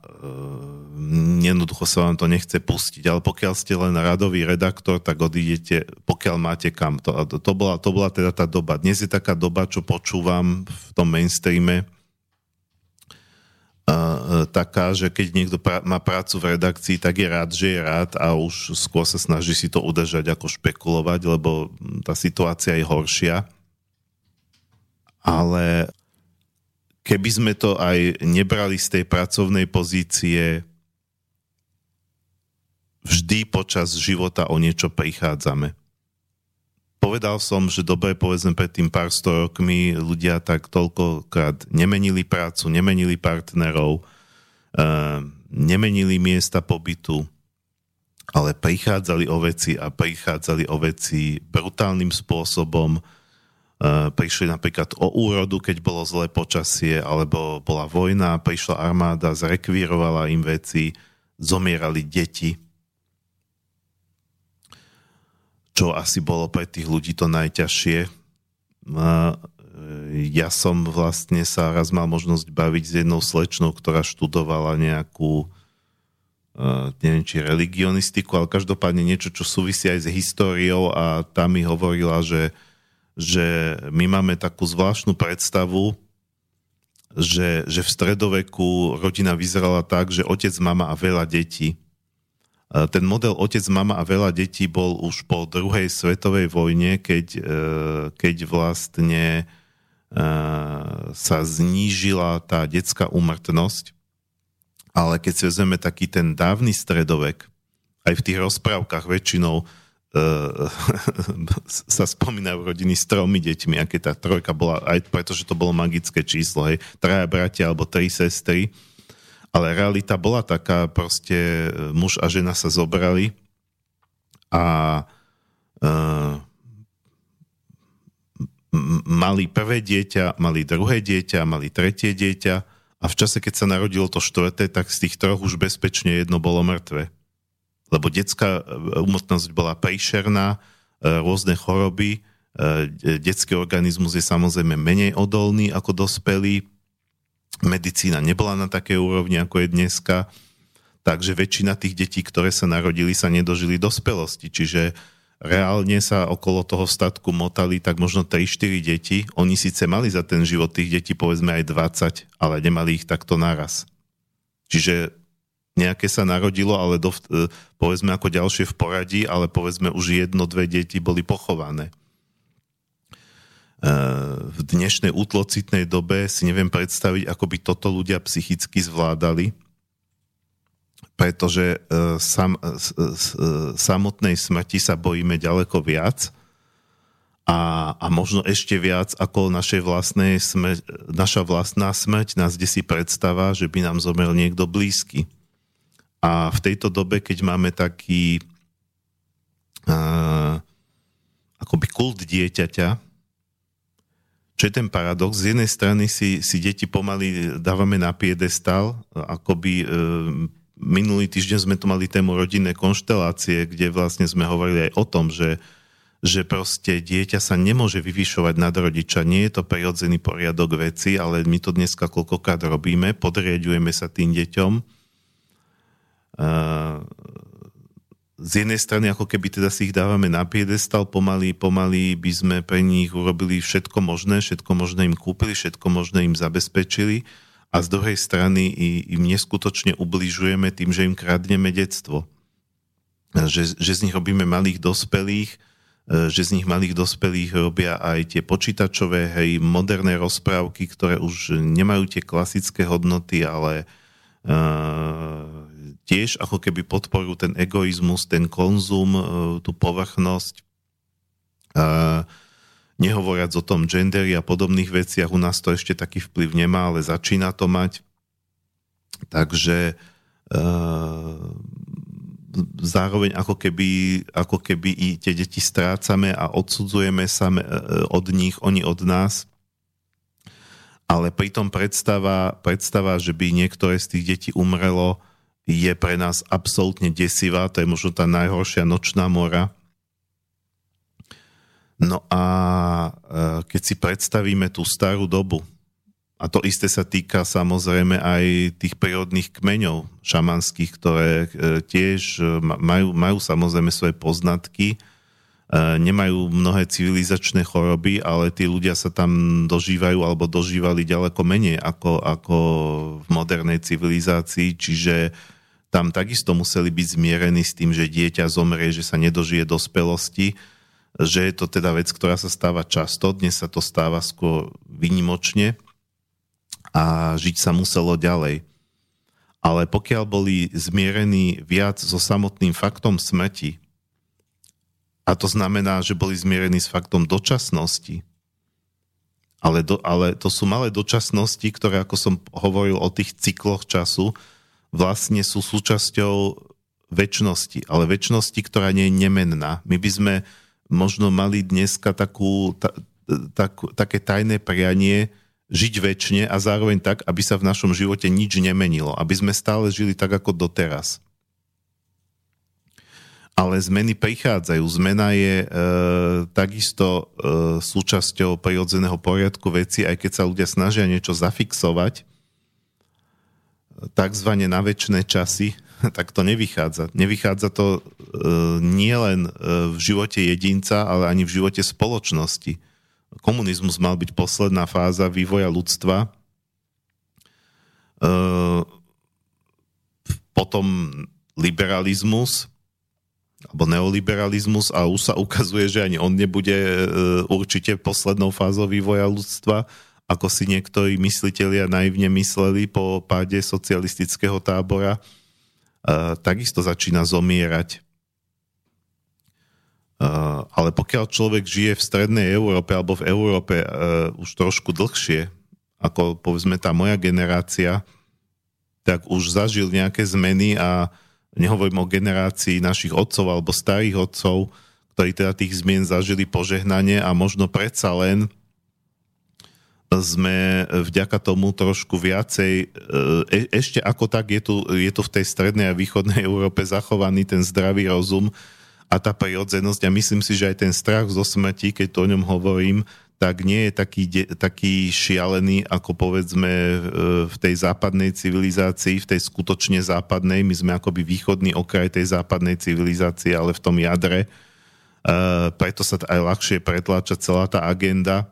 jednoducho sa vám to nechce pustiť. Ale pokiaľ ste len radový redaktor, tak odídete, pokiaľ máte kam. To, to, bola, to bola teda tá doba. Dnes je taká doba, čo počúvam v tom mainstreame, taká, že keď niekto pra- má prácu v redakcii, tak je rád, že je rád a už skôr sa snaží si to udržať ako špekulovať, lebo tá situácia je horšia. Ale keby sme to aj nebrali z tej pracovnej pozície, vždy počas života o niečo prichádzame povedal som, že dobre, povedzme pred tým pár sto rokmi ľudia tak toľkokrát nemenili prácu, nemenili partnerov, uh, nemenili miesta pobytu, ale prichádzali o veci a prichádzali o veci brutálnym spôsobom. Uh, prišli napríklad o úrodu, keď bolo zlé počasie, alebo bola vojna, prišla armáda, zrekvírovala im veci, zomierali deti čo asi bolo pre tých ľudí to najťažšie. E, ja som vlastne sa raz mal možnosť baviť s jednou slečnou, ktorá študovala nejakú e, neviem, či religionistiku, ale každopádne niečo, čo súvisí aj s históriou a tá mi hovorila, že, že my máme takú zvláštnu predstavu, že, že v stredoveku rodina vyzerala tak, že otec, mama a veľa detí ten model otec, mama a veľa detí bol už po druhej svetovej vojne, keď, e, keď vlastne e, sa znížila tá detská umrtnosť. Ale keď si vezmeme taký ten dávny stredovek, aj v tých rozprávkach väčšinou sa spomínajú rodiny s tromi deťmi, aké tá trojka bola, aj pretože to bolo magické číslo, hej, traja bratia alebo tri sestry, ale realita bola taká, proste e, muž a žena sa zobrali a uh, mali prvé dieťa, mali druhé dieťa, mali tretie dieťa a v čase, keď sa narodilo to štvrté, tak z tých troch už bezpečne jedno bolo mŕtve. Lebo detská umotnosť bola príšerná, e, rôzne choroby, e, detský organizmus je samozrejme menej odolný ako dospelý, medicína nebola na takej úrovni, ako je dneska, takže väčšina tých detí, ktoré sa narodili, sa nedožili dospelosti, čiže reálne sa okolo toho statku motali tak možno 3-4 deti. Oni síce mali za ten život tých detí povedzme aj 20, ale nemali ich takto naraz. Čiže nejaké sa narodilo, ale do, e, povedzme ako ďalšie v poradí, ale povedzme už jedno, dve deti boli pochované. E, v dnešnej útlocitnej dobe si neviem predstaviť, ako by toto ľudia psychicky zvládali, pretože e, sam, samotnej smrti sa bojíme ďaleko viac a, a možno ešte viac ako našej vlastnej smrť, naša vlastná smrť nás si predstava, že by nám zomrel niekto blízky. A v tejto dobe, keď máme taký uh, akoby kult dieťaťa, čo je ten paradox? Z jednej strany si, si deti pomaly dávame na piedestal, akoby uh, minulý týždeň sme tu mali tému rodinné konštelácie, kde vlastne sme hovorili aj o tom, že že proste dieťa sa nemôže vyvyšovať nad rodiča. Nie je to prirodzený poriadok veci, ale my to dneska koľkokrát robíme, podriadujeme sa tým deťom z jednej strany ako keby teda si ich dávame na piedestal, pomaly, pomaly by sme pre nich urobili všetko možné, všetko možné im kúpili, všetko možné im zabezpečili a z druhej strany im neskutočne ubližujeme tým, že im kradneme detstvo. Že, že z nich robíme malých dospelých, e, že z nich malých dospelých robia aj tie počítačové, hej, moderné rozprávky, ktoré už nemajú tie klasické hodnoty, ale uh, tiež ako keby podporujú ten egoizmus, ten konzum, e, tú povrchnosť. Nehovoriac o tom genderi a podobných veciach, u nás to ešte taký vplyv nemá, ale začína to mať. Takže zároveň ako keby, ako keby i tie deti strácame a odsudzujeme sa od nich, oni od nás. Ale pritom predstava, predstava, že by niektoré z tých detí umrelo, je pre nás absolútne desivá, to je možno tá najhoršia nočná mora. No a e, keď si predstavíme tú starú dobu, a to isté sa týka samozrejme aj tých prírodných kmeňov šamanských, ktoré e, tiež e, majú, majú samozrejme svoje poznatky, nemajú mnohé civilizačné choroby, ale tí ľudia sa tam dožívajú alebo dožívali ďaleko menej ako, ako v modernej civilizácii, čiže tam takisto museli byť zmierení s tým, že dieťa zomrie, že sa nedožije dospelosti, že je to teda vec, ktorá sa stáva často, dnes sa to stáva skôr vynimočne a žiť sa muselo ďalej. Ale pokiaľ boli zmierení viac so samotným faktom smrti, a to znamená, že boli zmierení s faktom dočasnosti. Ale, do, ale to sú malé dočasnosti, ktoré, ako som hovoril o tých cykloch času, vlastne sú súčasťou väčšnosti, ale väčšnosti, ktorá nie je nemenná. My by sme možno mali dneska takú, ta, tak, také tajné prianie žiť väčšine a zároveň tak, aby sa v našom živote nič nemenilo, aby sme stále žili tak ako doteraz ale zmeny prichádzajú. Zmena je e, takisto e, súčasťou prirodzeného poriadku veci, aj keď sa ľudia snažia niečo zafixovať, takzvané na väčšie časy, tak to nevychádza. Nevychádza to e, nielen e, v živote jedinca, ale ani v živote spoločnosti. Komunizmus mal byť posledná fáza vývoja ľudstva. E, potom liberalizmus, alebo neoliberalizmus a už sa ukazuje, že ani on nebude e, určite poslednou fázou vývoja ľudstva, ako si niektorí myslitelia naivne mysleli po páde socialistického tábora, e, takisto začína zomierať. ale pokiaľ človek žije v strednej Európe alebo v Európe už trošku dlhšie, ako povedzme tá moja generácia, tak už zažil nejaké zmeny a nehovorím o generácii našich otcov alebo starých otcov, ktorí teda tých zmien zažili požehnanie a možno predsa len sme vďaka tomu trošku viacej, e, ešte ako tak je tu, je tu v tej strednej a východnej Európe zachovaný ten zdravý rozum a tá prirodzenosť. A myslím si, že aj ten strach zo smrti, keď to o ňom hovorím, tak nie je taký, taký šialený, ako povedzme e, v tej západnej civilizácii, v tej skutočne západnej. My sme akoby východný okraj tej západnej civilizácie, ale v tom jadre. Uh, preto sa aj ľahšie pretláča celá tá agenda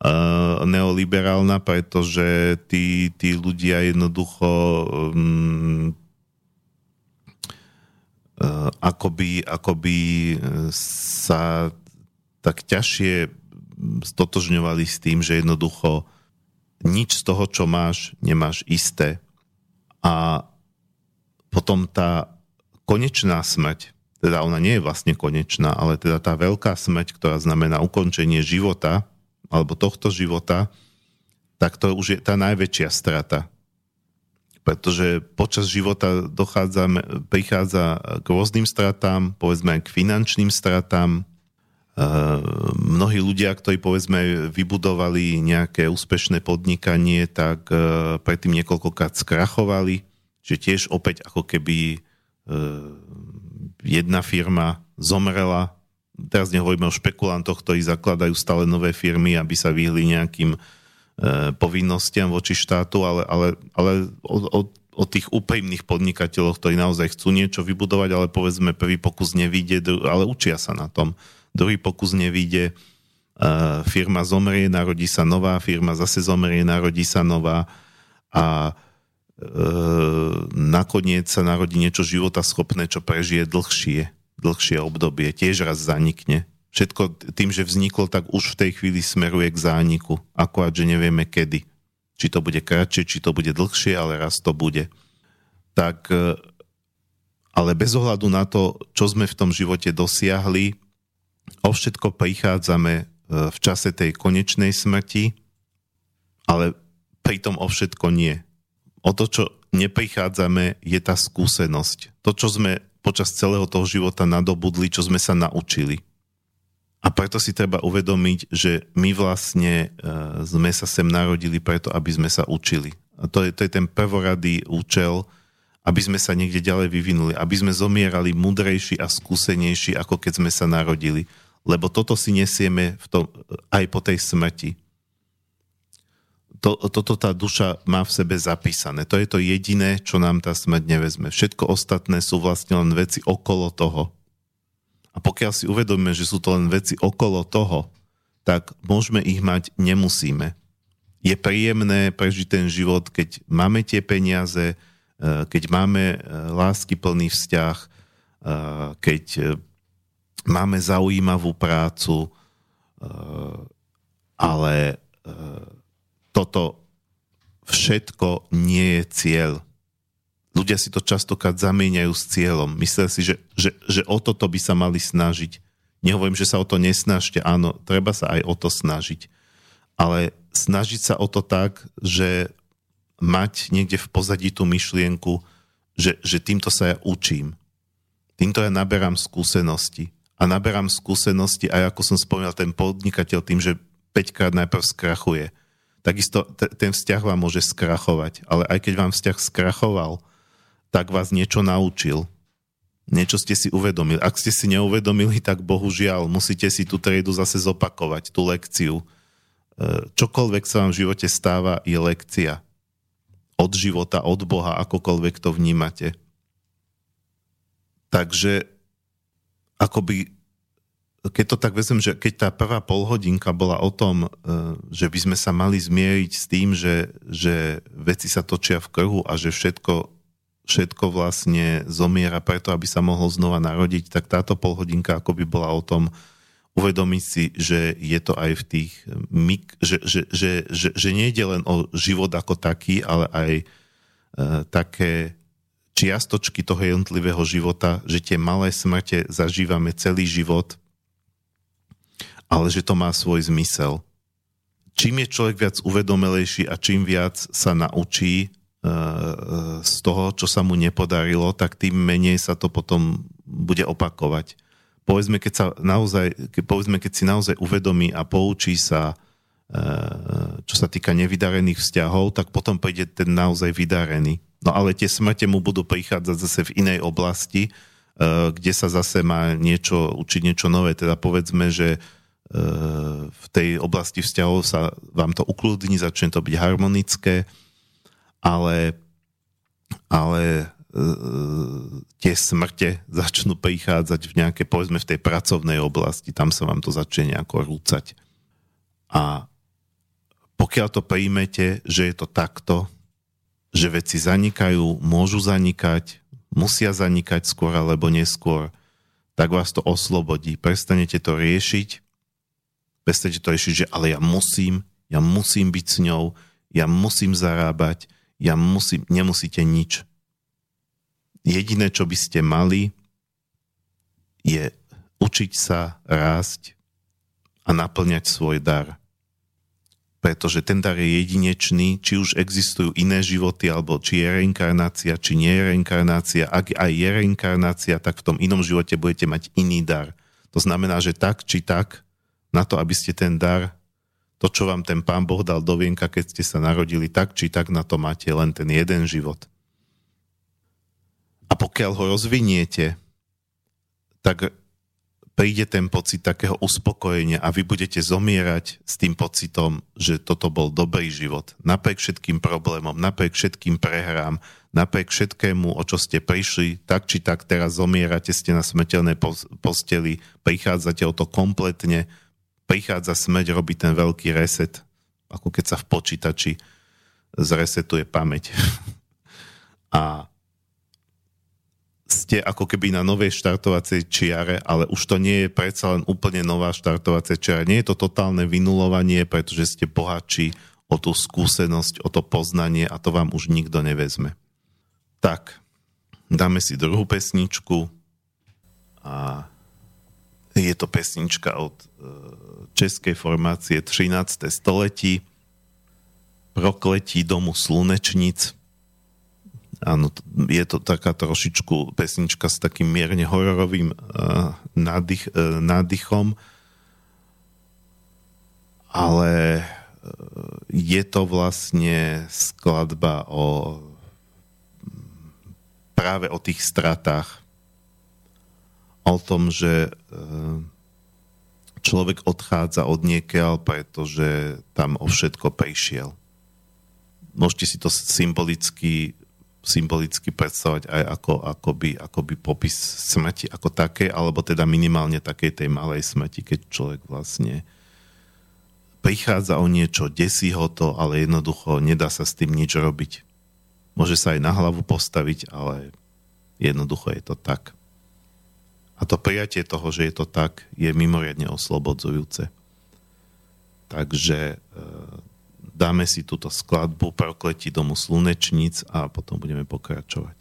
uh, neoliberálna, pretože tí, tí ľudia jednoducho um, uh, akoby, akoby sa tak ťažšie stotožňovali s tým, že jednoducho nič z toho, čo máš, nemáš isté. A potom tá konečná smrť, teda ona nie je vlastne konečná, ale teda tá veľká smrť, ktorá znamená ukončenie života, alebo tohto života, tak to už je tá najväčšia strata. Pretože počas života prichádza k rôznym stratám, povedzme aj k finančným stratám, mnohí ľudia, ktorí povedzme vybudovali nejaké úspešné podnikanie, tak e, predtým niekoľkokrát skrachovali, že tiež opäť ako keby e, jedna firma zomrela. Teraz nehovoríme o špekulantoch, ktorí zakladajú stále nové firmy, aby sa vyhli nejakým povinnostiam voči štátu, ale, ale, ale o, o, o tých úprimných podnikateľoch, ktorí naozaj chcú niečo vybudovať, ale povedzme prvý pokus nevíde, ale učia sa na tom druhý pokus nevíde, firma zomrie, narodí sa nová, firma zase zomrie, narodí sa nová a e, nakoniec sa narodí niečo života schopné, čo prežije dlhšie, dlhšie obdobie, tiež raz zanikne. Všetko tým, že vzniklo, tak už v tej chvíli smeruje k zániku, akorát, že nevieme kedy. Či to bude kratšie, či to bude dlhšie, ale raz to bude. Tak, e, ale bez ohľadu na to, čo sme v tom živote dosiahli, o všetko prichádzame e, v čase tej konečnej smrti, ale pritom o všetko nie. O to, čo neprichádzame, je tá skúsenosť. To, čo sme počas celého toho života nadobudli, čo sme sa naučili. A preto si treba uvedomiť, že my vlastne e, sme sa sem narodili preto, aby sme sa učili. A to je, to je ten prvoradý účel, aby sme sa niekde ďalej vyvinuli, aby sme zomierali mudrejší a skúsenejší, ako keď sme sa narodili lebo toto si nesieme v tom, aj po tej smrti. To, toto tá duša má v sebe zapísané. To je to jediné, čo nám tá smrť nevezme. Všetko ostatné sú vlastne len veci okolo toho. A pokiaľ si uvedomíme, že sú to len veci okolo toho, tak môžeme ich mať, nemusíme. Je príjemné prežiť ten život, keď máme tie peniaze, keď máme eh, lásky plný vzťah, eh, keď máme zaujímavú prácu, eh, ale eh, toto všetko nie je cieľ. Ľudia si to častokrát zamieňajú s cieľom. Myslia si, že, že, že o toto by sa mali snažiť. Nehovorím, že sa o to nesnažte. Áno, treba sa aj o to snažiť. Ale snažiť sa o to tak, že mať niekde v pozadí tú myšlienku, že, že týmto sa ja učím. Týmto ja naberám skúsenosti a naberám skúsenosti aj ako som spomínal ten podnikateľ tým, že 5 krát najprv skrachuje. Takisto t- ten vzťah vám môže skrachovať, ale aj keď vám vzťah skrachoval, tak vás niečo naučil. Niečo ste si uvedomili. Ak ste si neuvedomili, tak bohužiaľ musíte si tú triedu zase zopakovať, tú lekciu. E, čokoľvek sa vám v živote stáva, je lekcia. Od života, od Boha, akokoľvek to vnímate. Takže akoby keď to tak vezmem, že keď tá prvá polhodinka bola o tom, e, že by sme sa mali zmieriť s tým, že, že veci sa točia v krhu a že všetko, všetko vlastne zomiera preto, aby sa mohol znova narodiť, tak táto polhodinka akoby bola o tom uvedomiť si, že je to aj v tých mik, že, že, že, že, že nejde len o život ako taký, ale aj e, také čiastočky toho jednotlivého života, že tie malé smrte zažívame celý život ale že to má svoj zmysel. Čím je človek viac uvedomelejší a čím viac sa naučí uh, z toho, čo sa mu nepodarilo, tak tým menej sa to potom bude opakovať. Povedzme, keď, sa naozaj, povedzme, keď si naozaj uvedomí a poučí sa, uh, čo sa týka nevydarených vzťahov, tak potom príde ten naozaj vydarený. No ale tie smrte mu budú prichádzať zase v inej oblasti, uh, kde sa zase má niečo, učiť niečo nové. Teda povedzme, že uh, v tej oblasti vzťahov sa vám to ukludní, začne to byť harmonické, ale, ale tie smrte začnú prichádzať v nejaké, povedzme v tej pracovnej oblasti, tam sa vám to začne nejako rúcať. A pokiaľ to príjmete, že je to takto, že veci zanikajú, môžu zanikať, musia zanikať skôr alebo neskôr, tak vás to oslobodí. Prestanete to riešiť, prestanete to riešiť, že ale ja musím, ja musím byť s ňou, ja musím zarábať, ja musím, nemusíte nič. Jediné, čo by ste mali, je učiť sa rásť a naplňať svoj dar pretože ten dar je jedinečný, či už existujú iné životy, alebo či je reinkarnácia, či nie je reinkarnácia. Ak aj je reinkarnácia, tak v tom inom živote budete mať iný dar. To znamená, že tak či tak, na to, aby ste ten dar, to, čo vám ten pán Boh dal do vienka, keď ste sa narodili, tak či tak na to máte len ten jeden život. A pokiaľ ho rozviniete, tak príde ten pocit takého uspokojenia a vy budete zomierať s tým pocitom, že toto bol dobrý život. Napriek všetkým problémom, napriek všetkým prehrám, napriek všetkému, o čo ste prišli, tak či tak teraz zomierate, ste na smrteľnej posteli, prichádzate o to kompletne, prichádza smrť, robí ten veľký reset, ako keď sa v počítači zresetuje pamäť. a ste ako keby na novej štartovacej čiare, ale už to nie je predsa len úplne nová štartovacia čiara. Nie je to totálne vynulovanie, pretože ste bohatší o tú skúsenosť, o to poznanie a to vám už nikto nevezme. Tak, dáme si druhú pesničku a je to pesnička od e, českej formácie 13. století Prokletí domu slunečnic Áno, je to taká trošičku pesnička s takým mierne hororovým uh, nádych, uh, nádychom, ale uh, je to vlastne skladba o práve o tých stratách. O tom, že človek odchádza od niekiaľ, pretože tam o všetko prišiel. Môžete si to symbolicky symbolicky predstavovať aj ako, akoby, akoby popis smrti ako také, alebo teda minimálne takej tej malej smrti, keď človek vlastne prichádza o niečo, desí ho to, ale jednoducho nedá sa s tým nič robiť. Môže sa aj na hlavu postaviť, ale jednoducho je to tak. A to prijatie toho, že je to tak, je mimoriadne oslobodzujúce. Takže e, dáme si túto skladbu Prokletí domu slunečníc a potom budeme pokračovať.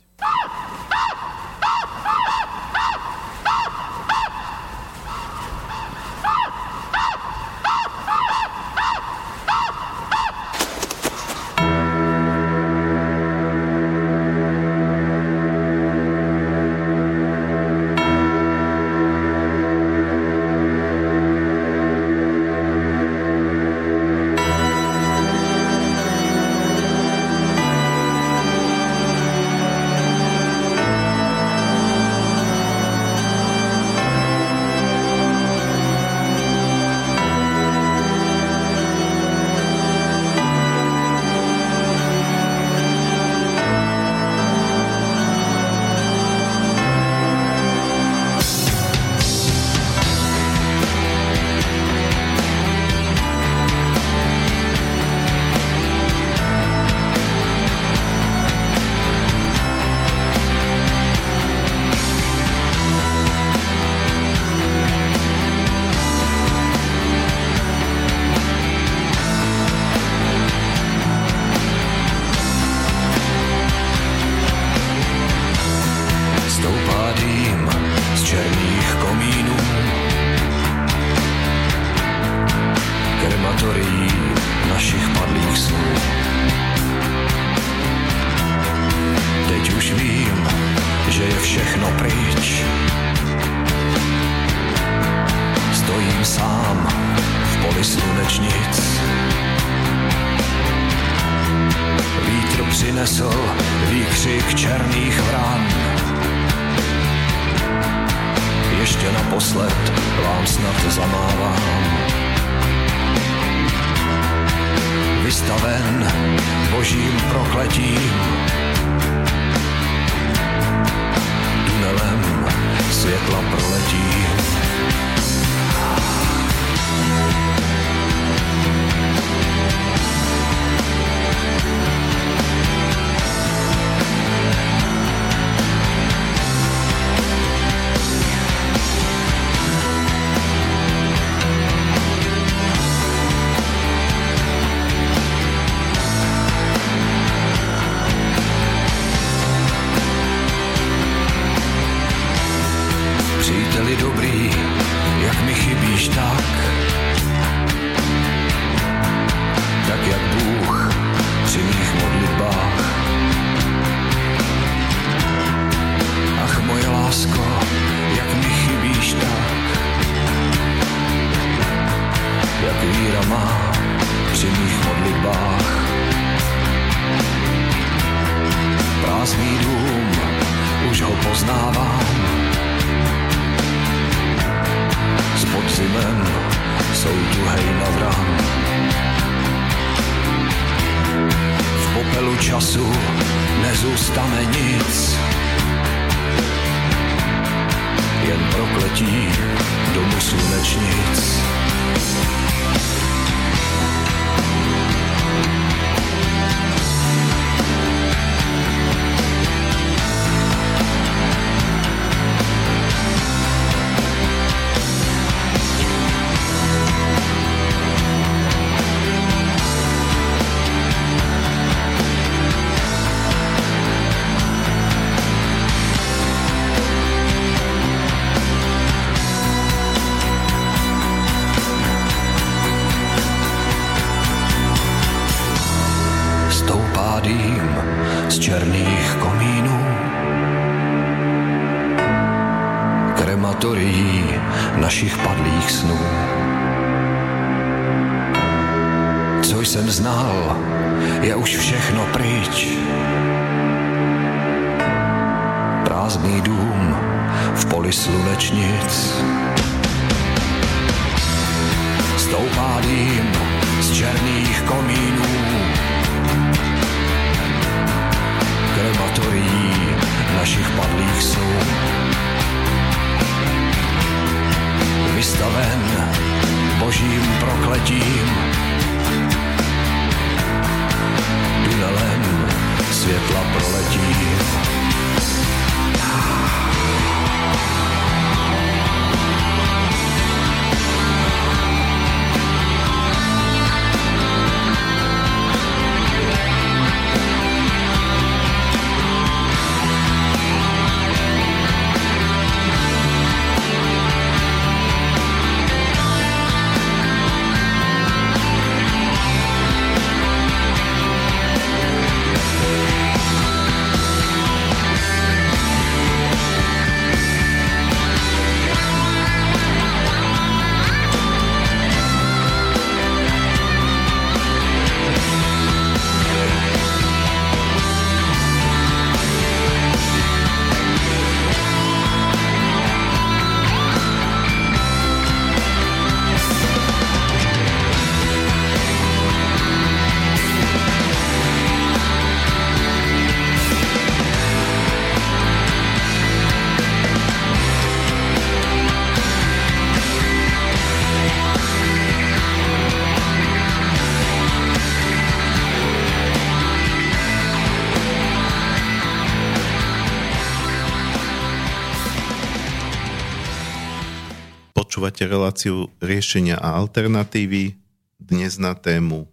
Počúvate reláciu riešenia a alternatívy dnes na tému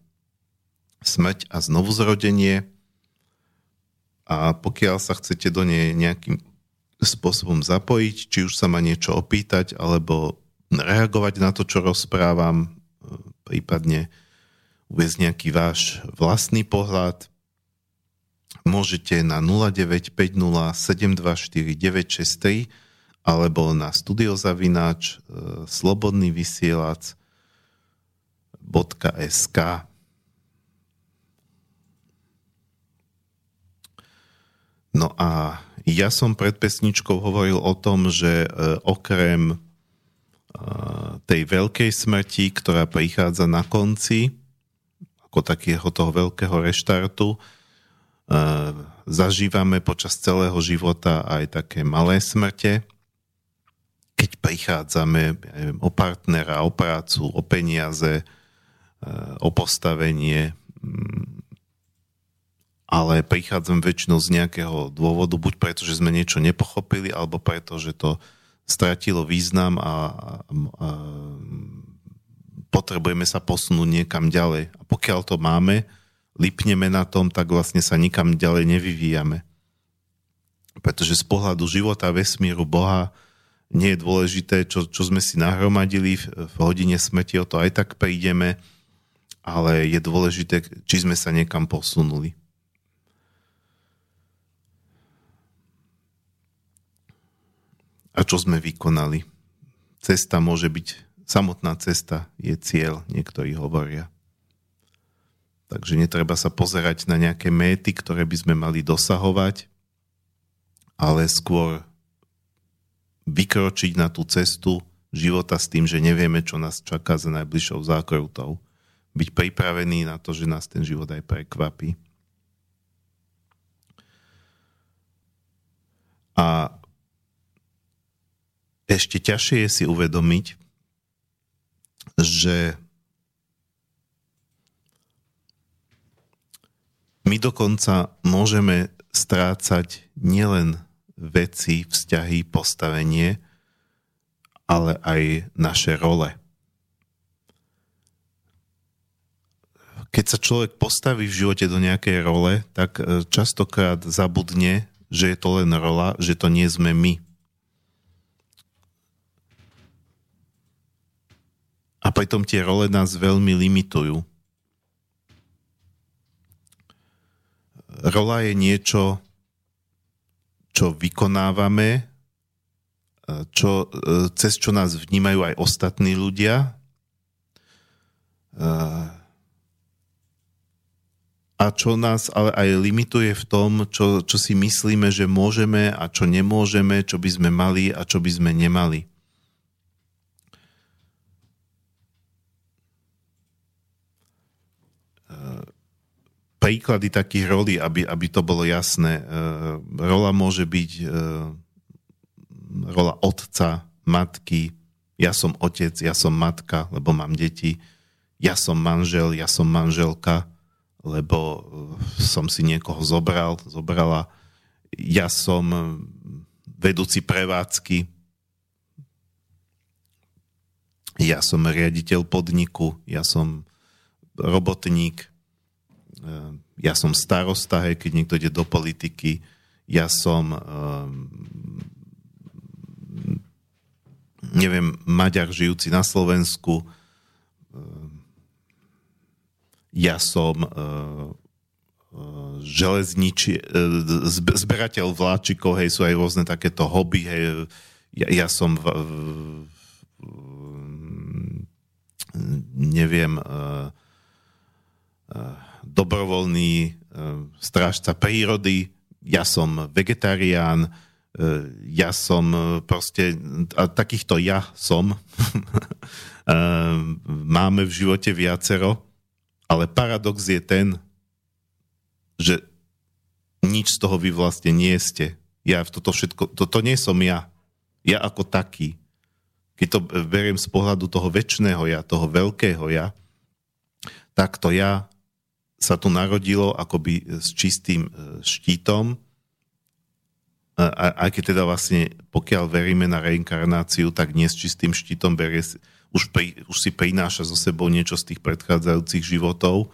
smrť a znovuzrodenie. A pokiaľ sa chcete do nej nejakým spôsobom zapojiť, či už sa ma niečo opýtať, alebo reagovať na to, čo rozprávam, prípadne uvieť nejaký váš vlastný pohľad, môžete na 0950 724 963 alebo na studiozavináč e, slobodný vysielač No a ja som pred pesničkou hovoril o tom, že e, okrem e, tej veľkej smrti, ktorá prichádza na konci, ako takého toho veľkého reštartu, zažívame počas celého života aj také malé smrte, keď prichádzame neviem, o partnera, o prácu, o peniaze, o postavenie, mm, ale prichádzam väčšinou z nejakého dôvodu, buď preto, že sme niečo nepochopili, alebo preto, že to stratilo význam a, a, a potrebujeme sa posunúť niekam ďalej. A pokiaľ to máme, lipneme na tom, tak vlastne sa nikam ďalej nevyvíjame. Pretože z pohľadu života, vesmíru, Boha nie je dôležité, čo, čo sme si nahromadili v, v hodine smrti, o to aj tak prídeme, ale je dôležité, či sme sa niekam posunuli. a čo sme vykonali. Cesta môže byť, samotná cesta je cieľ, niektorí hovoria. Takže netreba sa pozerať na nejaké méty, ktoré by sme mali dosahovať, ale skôr vykročiť na tú cestu života s tým, že nevieme, čo nás čaká za najbližšou zákrutou. Byť pripravený na to, že nás ten život aj prekvapí. A ešte ťažšie je si uvedomiť, že my dokonca môžeme strácať nielen veci, vzťahy, postavenie, ale aj naše role. Keď sa človek postaví v živote do nejakej role, tak e, častokrát zabudne, že je to len rola, že to nie sme my. A pritom tie role nás veľmi limitujú. Rola je niečo, čo vykonávame, čo, cez čo nás vnímajú aj ostatní ľudia. A čo nás ale aj limituje v tom, čo, čo si myslíme, že môžeme a čo nemôžeme, čo by sme mali a čo by sme nemali. Príklady takých rolí, aby, aby to bolo jasné. Uh, rola môže byť uh, rola otca, matky, ja som otec, ja som matka, lebo mám deti, ja som manžel, ja som manželka, lebo uh, som si niekoho zobral, zobrala, ja som vedúci prevádzky, ja som riaditeľ podniku, ja som robotník, ja som starosta, hej, keď niekto ide do politiky, ja som um, neviem, Maďar žijúci na Slovensku, um, ja som uh, železniči, uh, zberateľ vláčikov, hej, sú aj rôzne takéto hobby, hej, ja, ja som v, v, neviem uh, uh, dobrovoľný e, strážca prírody, ja som vegetarián, e, ja som e, proste, a takýchto ja som, máme v živote viacero, ale paradox je ten, že nič z toho vy vlastne nie ste. Ja v toto všetko, toto nie som ja. Ja ako taký. Keď to beriem z pohľadu toho väčšného ja, toho veľkého ja, tak to ja sa tu narodilo akoby s čistým e, štítom, aj keď teda vlastne, pokiaľ veríme na reinkarnáciu, tak nie s čistým štítom berie, už, pri, už si prináša so sebou niečo z tých predchádzajúcich životov.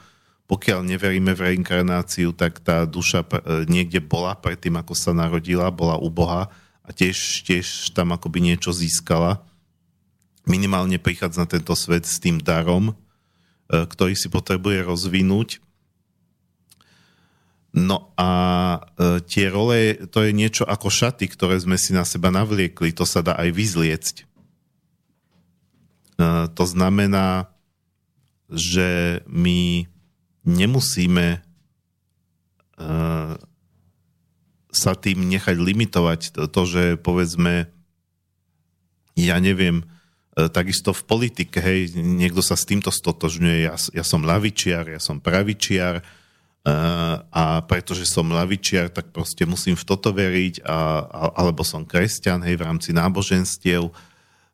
Pokiaľ neveríme v reinkarnáciu, tak tá duša e, niekde bola predtým, ako sa narodila, bola u Boha a tiež, tiež tam akoby niečo získala. Minimálne prichádza na tento svet s tým darom, e, ktorý si potrebuje rozvinúť No a e, tie role, to je niečo ako šaty, ktoré sme si na seba navliekli, to sa dá aj vyzliecť. E, to znamená, že my nemusíme uh, sa tým nechať limitovať. To, že povedzme, ja neviem, uh, takisto v politike, hej, niekto sa s týmto stotožňuje, ja, ja som lavičiar, ja som pravičiar, uh, a pretože som lavičiar, tak proste musím v toto veriť, a, a, alebo som kresťan, hej, v rámci náboženstiev,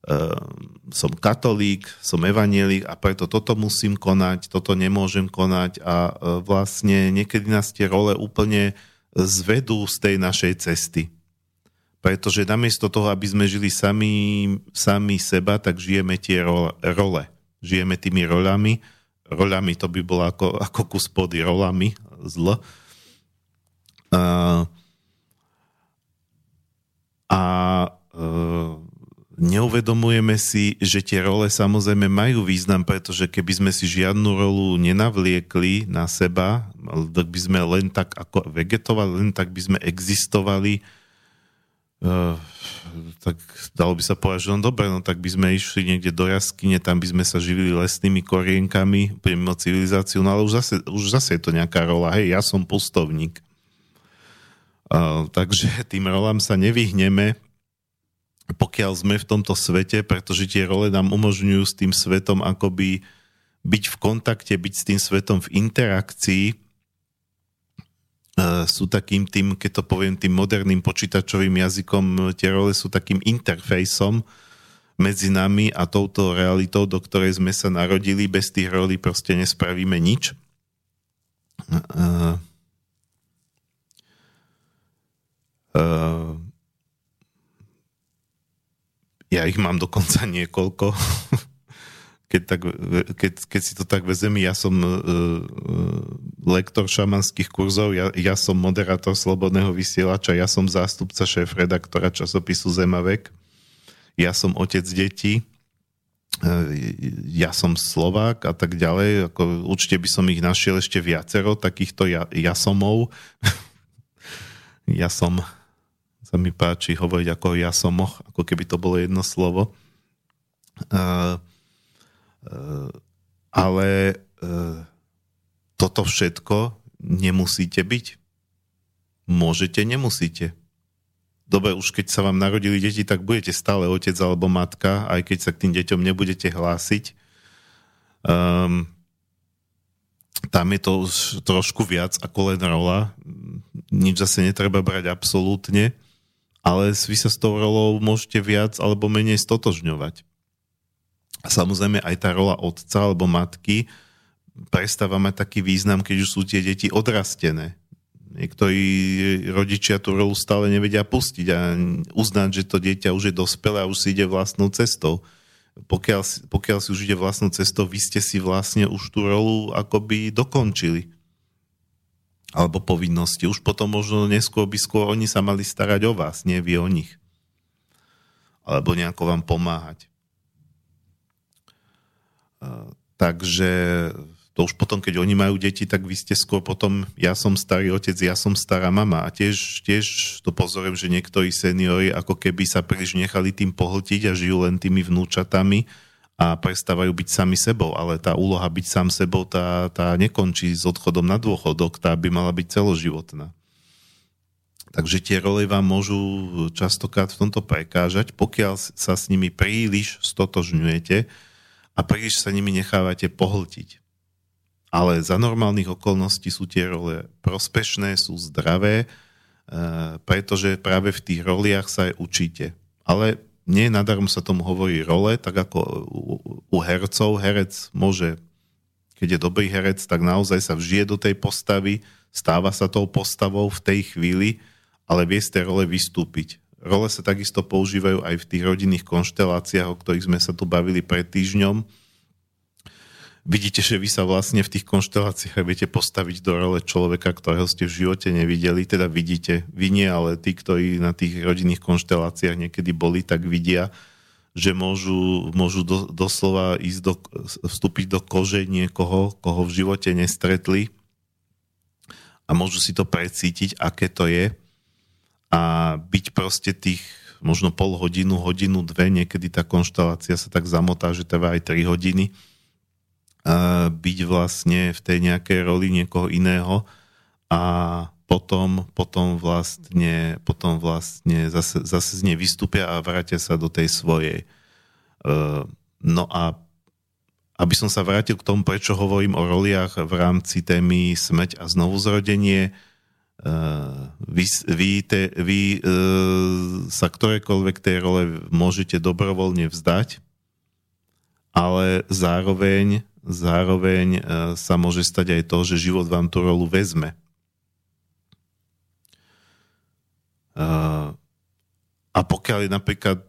Ehm, som katolík, som evanielik a preto toto musím konať, toto nemôžem konať a e, vlastne niekedy nás tie role úplne zvedú z tej našej cesty. Pretože namiesto toho, aby sme žili sami, sami seba, tak žijeme tie role. Žijeme tými rolami. Rolami to by bolo ako, ako kus pody rolami, zl. A, a e, neuvedomujeme si, že tie role samozrejme majú význam, pretože keby sme si žiadnu rolu nenavliekli na seba, tak by sme len tak ako vegetovali, len tak by sme existovali, uh, tak dalo by sa povedať, že no dobre, no tak by sme išli niekde do jaskyne, tam by sme sa živili lesnými korienkami, mimo civilizáciu, no ale už zase, už zase je to nejaká rola, hej, ja som pustovník. Uh, takže tým rolám sa nevyhneme, pokiaľ sme v tomto svete, pretože tie role nám umožňujú s tým svetom akoby byť v kontakte, byť s tým svetom v interakcii, sú takým tým, keď to poviem tým moderným počítačovým jazykom, tie role sú takým interfejsom medzi nami a touto realitou, do ktorej sme sa narodili. Bez tých rolí proste nespravíme nič. Uh, uh, ja ich mám dokonca niekoľko. keď, tak, keď, keď si to tak vezem, ja som uh, lektor šamanských kurzov, ja, ja som moderátor Slobodného vysielača, ja som zástupca šéf-redaktora časopisu Zemavek, ja som otec detí, uh, ja som Slovák a tak ďalej. Ako, určite by som ich našiel ešte viacero, takýchto ja, jasomov. ja som sa mi páči hovoriť ako ja som moh, ako keby to bolo jedno slovo. Uh, uh, ale uh, toto všetko nemusíte byť. Môžete, nemusíte. Dobre, už keď sa vám narodili deti, tak budete stále otec alebo matka, aj keď sa k tým deťom nebudete hlásiť. Um, tam je to už trošku viac ako len rola. Nič zase netreba brať absolútne ale vy sa s tou rolou môžete viac alebo menej stotožňovať. A samozrejme aj tá rola otca alebo matky prestáva mať taký význam, keď už sú tie deti odrastené. Niektorí rodičia tú rolu stále nevedia pustiť a uznať, že to dieťa už je dospelé a už si ide vlastnou cestou. Pokiaľ, pokiaľ si už ide vlastnou cestou, vy ste si vlastne už tú rolu akoby dokončili alebo povinnosti. Už potom možno neskôr by skôr oni sa mali starať o vás, nie vy o nich. Alebo nejako vám pomáhať. Takže to už potom, keď oni majú deti, tak vy ste skôr potom, ja som starý otec, ja som stará mama. A tiež, tiež to pozorujem, že niektorí seniori ako keby sa príliš nechali tým pohltiť a žijú len tými vnúčatami, a prestávajú byť sami sebou, ale tá úloha byť sám sebou, tá, tá nekončí s odchodom na dôchodok, tá by mala byť celoživotná. Takže tie role vám môžu častokrát v tomto prekážať, pokiaľ sa s nimi príliš stotožňujete a príliš sa nimi nechávate pohltiť. Ale za normálnych okolností sú tie role prospešné, sú zdravé, e, pretože práve v tých roliach sa aj učíte. Ale nie nadarmo sa tomu hovorí role, tak ako u hercov, herec môže, keď je dobrý herec, tak naozaj sa vžije do tej postavy, stáva sa tou postavou v tej chvíli, ale vie z tej role vystúpiť. Role sa takisto používajú aj v tých rodinných konšteláciách, o ktorých sme sa tu bavili pred týždňom, vidíte, že vy sa vlastne v tých konšteláciách viete postaviť do role človeka, ktorého ste v živote nevideli, teda vidíte, vy nie, ale tí, ktorí na tých rodinných konšteláciách niekedy boli, tak vidia, že môžu, môžu do, doslova ísť do, vstúpiť do kože niekoho, koho v živote nestretli. A môžu si to precítiť, aké to je. A byť proste tých možno pol hodinu, hodinu, dve, niekedy tá konštelácia sa tak zamotá, že trvá aj 3 hodiny byť vlastne v tej nejakej roli niekoho iného a potom, potom vlastne, potom vlastne zase, zase z nej vystúpia a vrátia sa do tej svojej. No a aby som sa vrátil k tomu, prečo hovorím o roliach v rámci témy smrť a znovuzrodenie, vy, vy, te, vy sa ktorékoľvek tej role môžete dobrovoľne vzdať, ale zároveň, zároveň e, sa môže stať aj to, že život vám tú rolu vezme. E, a pokiaľ je napríklad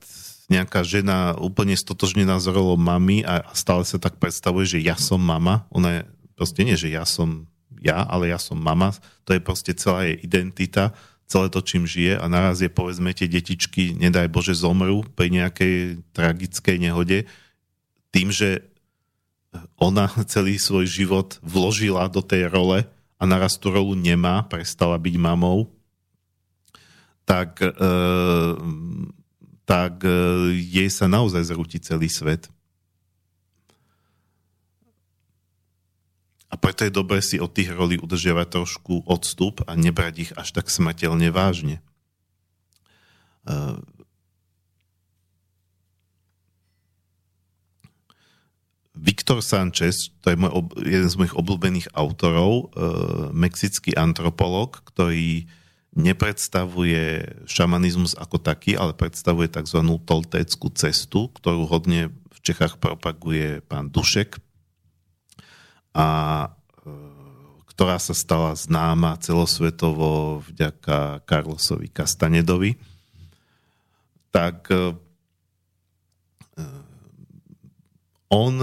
nejaká žena úplne stotožnená s rolou mamy a stále sa tak predstavuje, že ja som mama, ona je proste nie, že ja som ja, ale ja som mama, to je proste celá jej identita, celé to, čím žije a naraz je, povedzme, tie detičky, nedaj Bože, zomrú pri nejakej tragickej nehode, tým, že ona celý svoj život vložila do tej role a naraz tú rolu nemá, prestala byť mamou, tak, e, tak e, jej sa naozaj zrúti celý svet. A preto je dobré si od tých rolí udržiavať trošku odstup a nebrať ich až tak smrteľne vážne. E, Viktor Sanchez, to je môj, jeden z mojich obľúbených autorov, e, mexický antropolog, ktorý nepredstavuje šamanizmus ako taký, ale predstavuje tzv. toltécku cestu, ktorú hodne v Čechách propaguje pán Dušek a e, ktorá sa stala známa celosvetovo vďaka Carlosovi Castanedovi. Tak e, on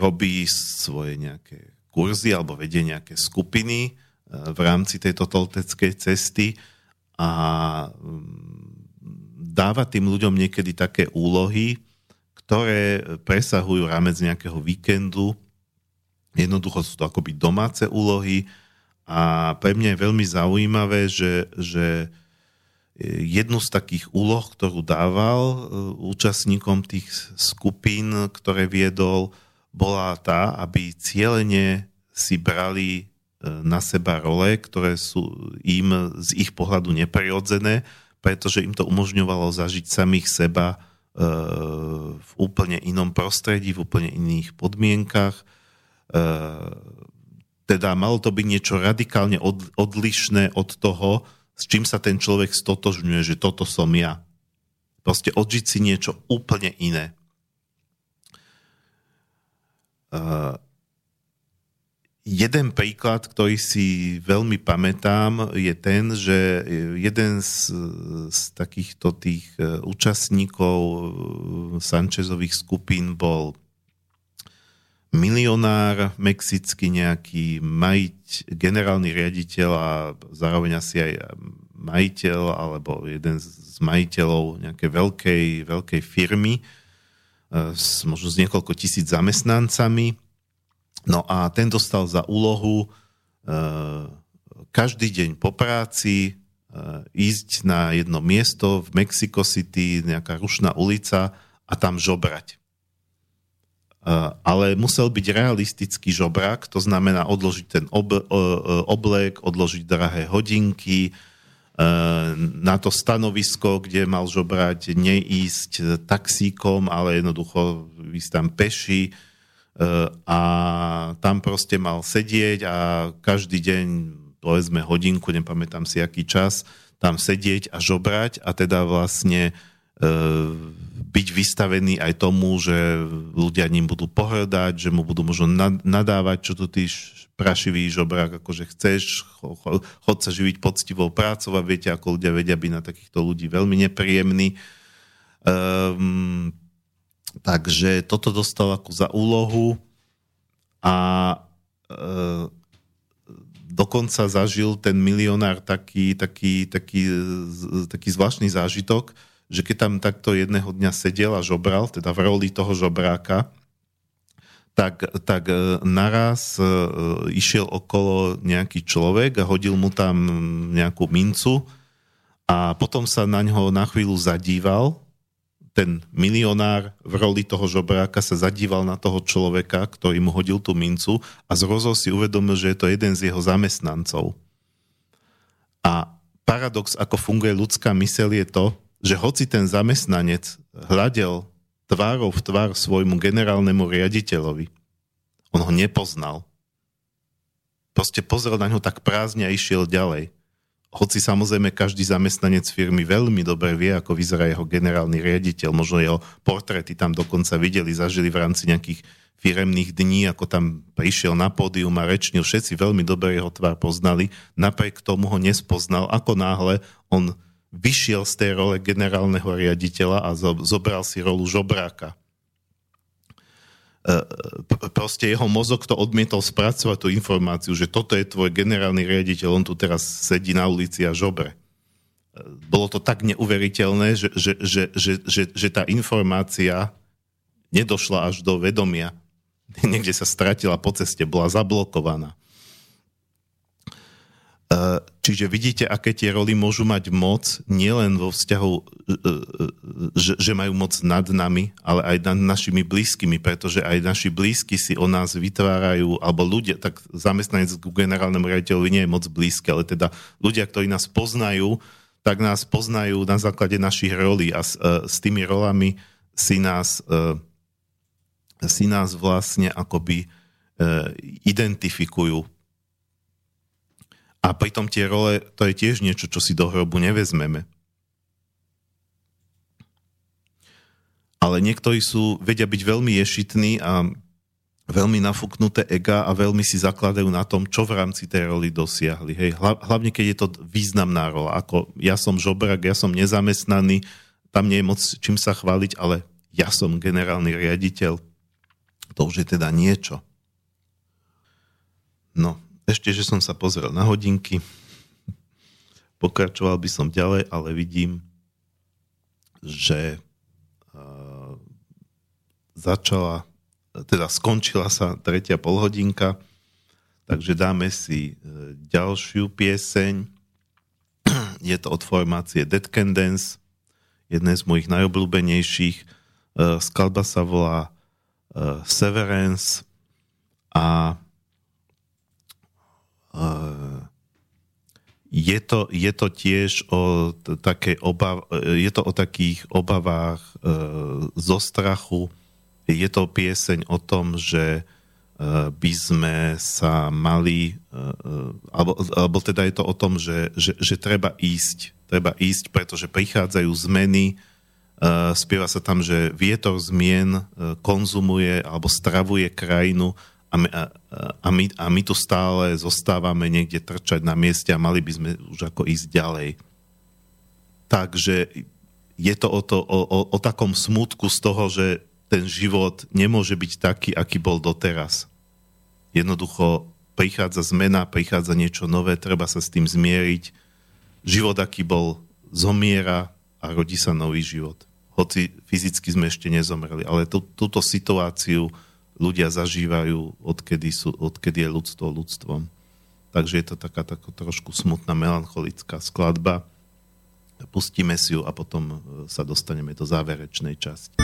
robí svoje nejaké kurzy alebo vedie nejaké skupiny eh, v rámci tejto tolteckej cesty a mm, dáva tým ľuďom niekedy také úlohy, ktoré presahujú rámec nejakého víkendu. Jednoducho sú to akoby domáce úlohy a pre mňa je veľmi zaujímavé, že, že jednu z takých úloh, ktorú dával e, účastníkom tých skupín, ktoré viedol, bola tá, aby cieľene si brali e, na seba role, ktoré sú im z ich pohľadu neprirodzené, pretože im to umožňovalo zažiť samých seba e, v úplne inom prostredí, v úplne iných podmienkach. Teda malo to byť niečo radikálne odlišné od toho, s čím sa ten človek stotožňuje, že toto som ja. Proste odžiť si niečo úplne iné. Uh, jeden príklad, ktorý si veľmi pamätám, je ten, že jeden z, z takýchto tých e, účastníkov e, Sanchezových skupín bol milionár mexický nejaký majiteľ, generálny riaditeľ a zároveň asi aj majiteľ alebo jeden z majiteľov nejakej veľkej, veľkej firmy e, s možno s niekoľko tisíc zamestnancami. No a ten dostal za úlohu e, každý deň po práci e, ísť na jedno miesto v Mexico City, nejaká rušná ulica a tam žobrať ale musel byť realistický žobrák, to znamená odložiť ten ob, oblek, odložiť drahé hodinky, na to stanovisko, kde mal žobrať, neísť taxíkom, ale jednoducho ísť tam peši a tam proste mal sedieť a každý deň, povedzme hodinku, nepamätám si aký čas, tam sedieť a žobrať a teda vlastne byť vystavený aj tomu, že ľudia ním budú pohrdať, že mu budú možno nadávať, čo tu ty prašivý žobrák, akože chceš, chod sa živiť poctivou prácou a viete, ako ľudia vedia byť na takýchto ľudí veľmi nepríjemní. Um, takže toto dostal ako za úlohu a uh, dokonca zažil ten milionár taký, taký, taký, taký zvláštny zážitok, že keď tam takto jedného dňa sedel a žobral, teda v roli toho žobráka, tak, tak e, naraz e, išiel okolo nejaký človek a hodil mu tam nejakú mincu a potom sa na ňo na chvíľu zadíval, ten milionár v roli toho žobráka sa zadíval na toho človeka, ktorý mu hodil tú mincu a zrozol si uvedomil, že je to jeden z jeho zamestnancov. A paradox, ako funguje ľudská mysel, je to, že hoci ten zamestnanec hľadel tvárov v tvár svojmu generálnemu riaditeľovi, on ho nepoznal. Proste pozrel na ňo tak prázdne a išiel ďalej. Hoci samozrejme každý zamestnanec firmy veľmi dobre vie, ako vyzerá jeho generálny riaditeľ, možno jeho portréty tam dokonca videli, zažili v rámci nejakých firemných dní, ako tam prišiel na pódium a rečnil, všetci veľmi dobre jeho tvár poznali, napriek tomu ho nespoznal, ako náhle on vyšiel z tej role generálneho riaditeľa a zobral si rolu žobráka. E, proste jeho mozog to odmietol spracovať tú informáciu, že toto je tvoj generálny riaditeľ, on tu teraz sedí na ulici a žobre. E, bolo to tak neuveriteľné, že, že, že, že, že, že tá informácia nedošla až do vedomia. Niekde sa stratila po ceste, bola zablokovaná. E, čiže vidíte, aké tie roly môžu mať moc, nielen vo vzťahu, e, e, že, že majú moc nad nami, ale aj nad našimi blízkymi, pretože aj naši blízky si o nás vytvárajú, alebo ľudia, tak zamestnanec k generálnemu riaditeľovi nie je moc blízky, ale teda ľudia, ktorí nás poznajú, tak nás poznajú na základe našich rolí a s, s tými rolami si nás, si nás vlastne akoby identifikujú a pritom tie role, to je tiež niečo, čo si do hrobu nevezmeme. Ale niektorí sú, vedia byť veľmi ješitní a veľmi nafúknuté ega a veľmi si zakladajú na tom, čo v rámci tej roli dosiahli. Hej. Hlavne, keď je to významná rola. Ako ja som žobrak, ja som nezamestnaný, tam nie je moc čím sa chváliť, ale ja som generálny riaditeľ. To už je teda niečo. No, ešte, že som sa pozrel na hodinky. Pokračoval by som ďalej, ale vidím, že začala, teda skončila sa tretia polhodinka, takže dáme si uh, ďalšiu pieseň. Je to od formácie Dead Can Dance, jedné z mojich najobľúbenejších. Uh, skladba sa volá uh, Severance a je to, je to tiež o takej obav, je to o takých obavách e, zo strachu. Je to pieseň o tom, že e, by sme sa mali, e, alebo, alebo teda je to o tom, že, že, že treba ísť, treba ísť, pretože prichádzajú zmeny, spieva sa tam, že vietor zmien konzumuje alebo stravuje krajinu a my, a, a, my, a my tu stále zostávame niekde trčať na mieste a mali by sme už ako ísť ďalej. Takže je to o, to, o, o, o takom smutku z toho, že ten život nemôže byť taký, aký bol doteraz. Jednoducho prichádza zmena, prichádza niečo nové, treba sa s tým zmieriť. Život, aký bol, zomiera a rodí sa nový život. Hoci fyzicky sme ešte nezomreli, ale tú, túto situáciu ľudia zažívajú, odkedy, sú, odkedy je ľudstvo ľudstvom. Takže je to taká, taká trošku smutná, melancholická skladba. Pustíme si ju a potom e, sa dostaneme do záverečnej časti.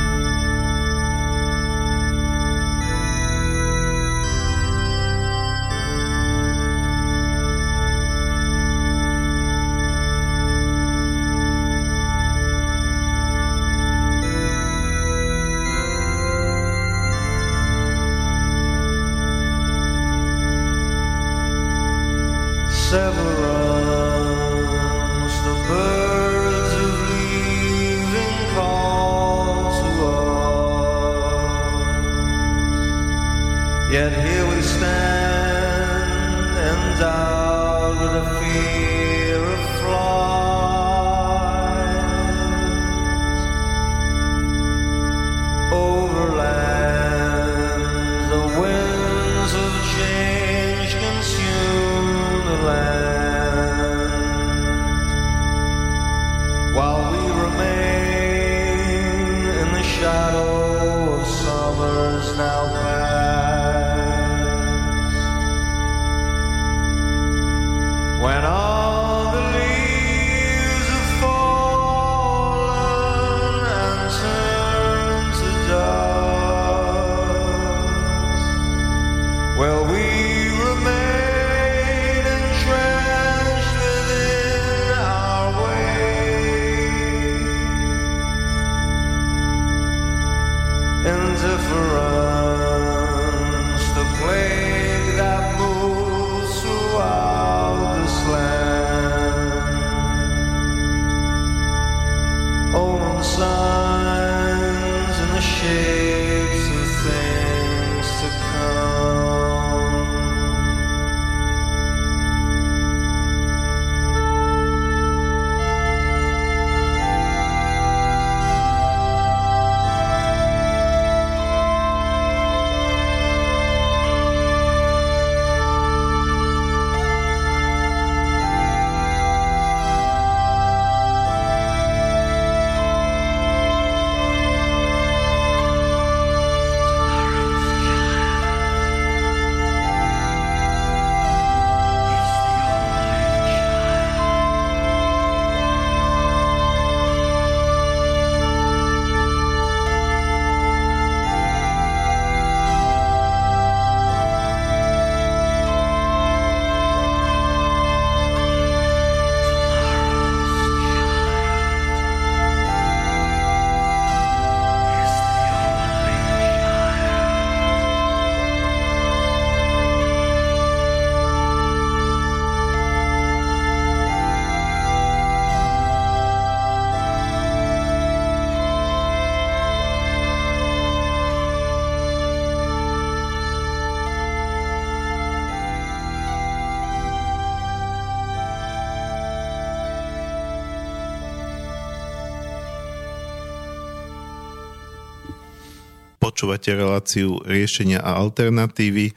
Počúvate reláciu riešenia a alternatívy.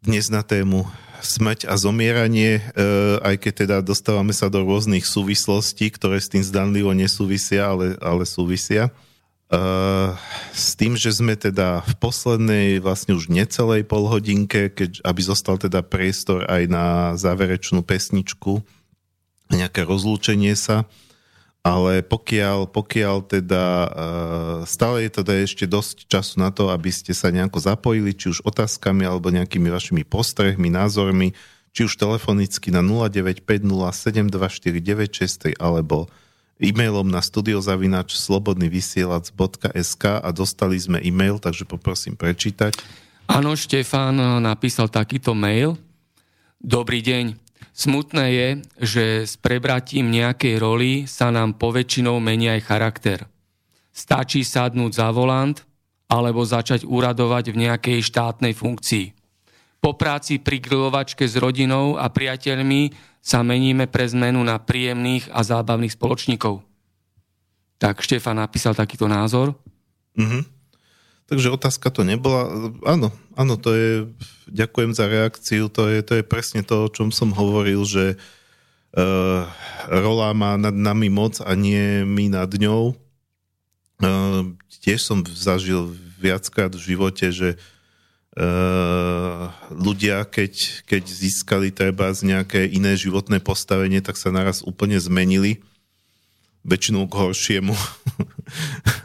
Dnes na tému smrť a zomieranie, e, aj keď teda dostávame sa do rôznych súvislostí, ktoré s tým zdanlivo nesúvisia, ale, ale súvisia. E, s tým, že sme teda v poslednej vlastne už necelej polhodinke, keď, aby zostal teda priestor aj na záverečnú pesničku, nejaké rozlúčenie sa, ale pokiaľ, pokiaľ teda uh, stále je teda ešte dosť času na to, aby ste sa nejako zapojili, či už otázkami alebo nejakými vašimi postrehmi, názormi, či už telefonicky na 0950724963 alebo e-mailom na studiozavinač slobodnyvysielac.sk a dostali sme e-mail, takže poprosím prečítať. Áno, Štefán napísal takýto mail. Dobrý deň. Smutné je, že s prebratím nejakej roli sa nám poväčšinou mení aj charakter. Stačí sadnúť za volant alebo začať uradovať v nejakej štátnej funkcii. Po práci pri grilovačke s rodinou a priateľmi sa meníme pre zmenu na príjemných a zábavných spoločníkov. Tak Štefan napísal takýto názor. Mm-hmm. Takže otázka to nebola. Áno, áno, to je, ďakujem za reakciu, to je, to je presne to, o čom som hovoril, že uh, rola má nad nami moc a nie my nad ňou. Uh, tiež som zažil viackrát v živote, že uh, ľudia, keď, keď získali treba z nejaké iné životné postavenie, tak sa naraz úplne zmenili. Väčšinou k horšiemu.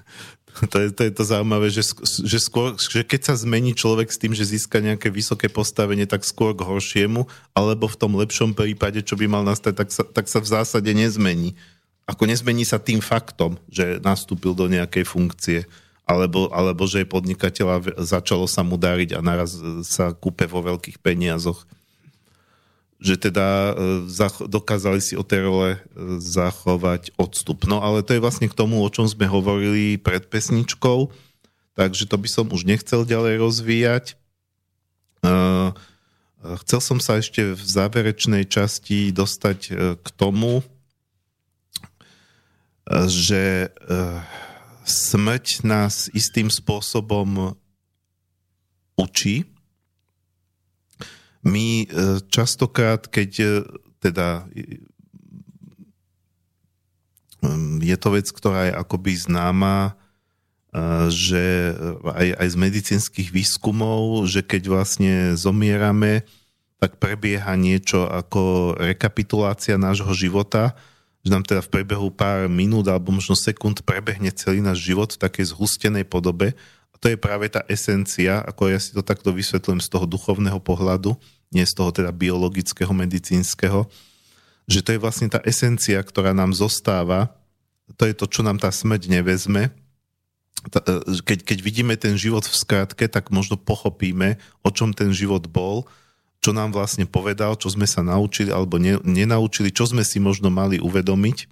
To je, to je to zaujímavé, že, že, skôr, že keď sa zmení človek s tým, že získa nejaké vysoké postavenie, tak skôr k horšiemu, alebo v tom lepšom prípade, čo by mal nastať, tak sa, tak sa v zásade nezmení. Ako nezmení sa tým faktom, že nastúpil do nejakej funkcie, alebo, alebo že je podnikateľ a začalo sa mu dariť a naraz sa kúpe vo veľkých peniazoch že teda e, dokázali si od tej role e, zachovať odstup. No ale to je vlastne k tomu, o čom sme hovorili pred pesničkou, takže to by som už nechcel ďalej rozvíjať. E, chcel som sa ešte v záverečnej časti dostať k tomu, že smrť nás istým spôsobom učí, my e, častokrát, keď e, teda je to vec, ktorá je akoby známa, e, že aj, aj z medicínskych výskumov, že keď vlastne zomierame, tak prebieha niečo ako rekapitulácia nášho života, že nám teda v priebehu pár minút alebo možno sekúnd prebehne celý náš život v takej zhustenej podobe. A to je práve tá esencia, ako ja si to takto vysvetlím z toho duchovného pohľadu, nie z toho teda biologického, medicínskeho, že to je vlastne tá esencia, ktorá nám zostáva, to je to, čo nám tá smrť nevezme. E, keď, keď vidíme ten život v skratke, tak možno pochopíme, o čom ten život bol, čo nám vlastne povedal, čo sme sa naučili alebo ne, nenaučili, čo sme si možno mali uvedomiť.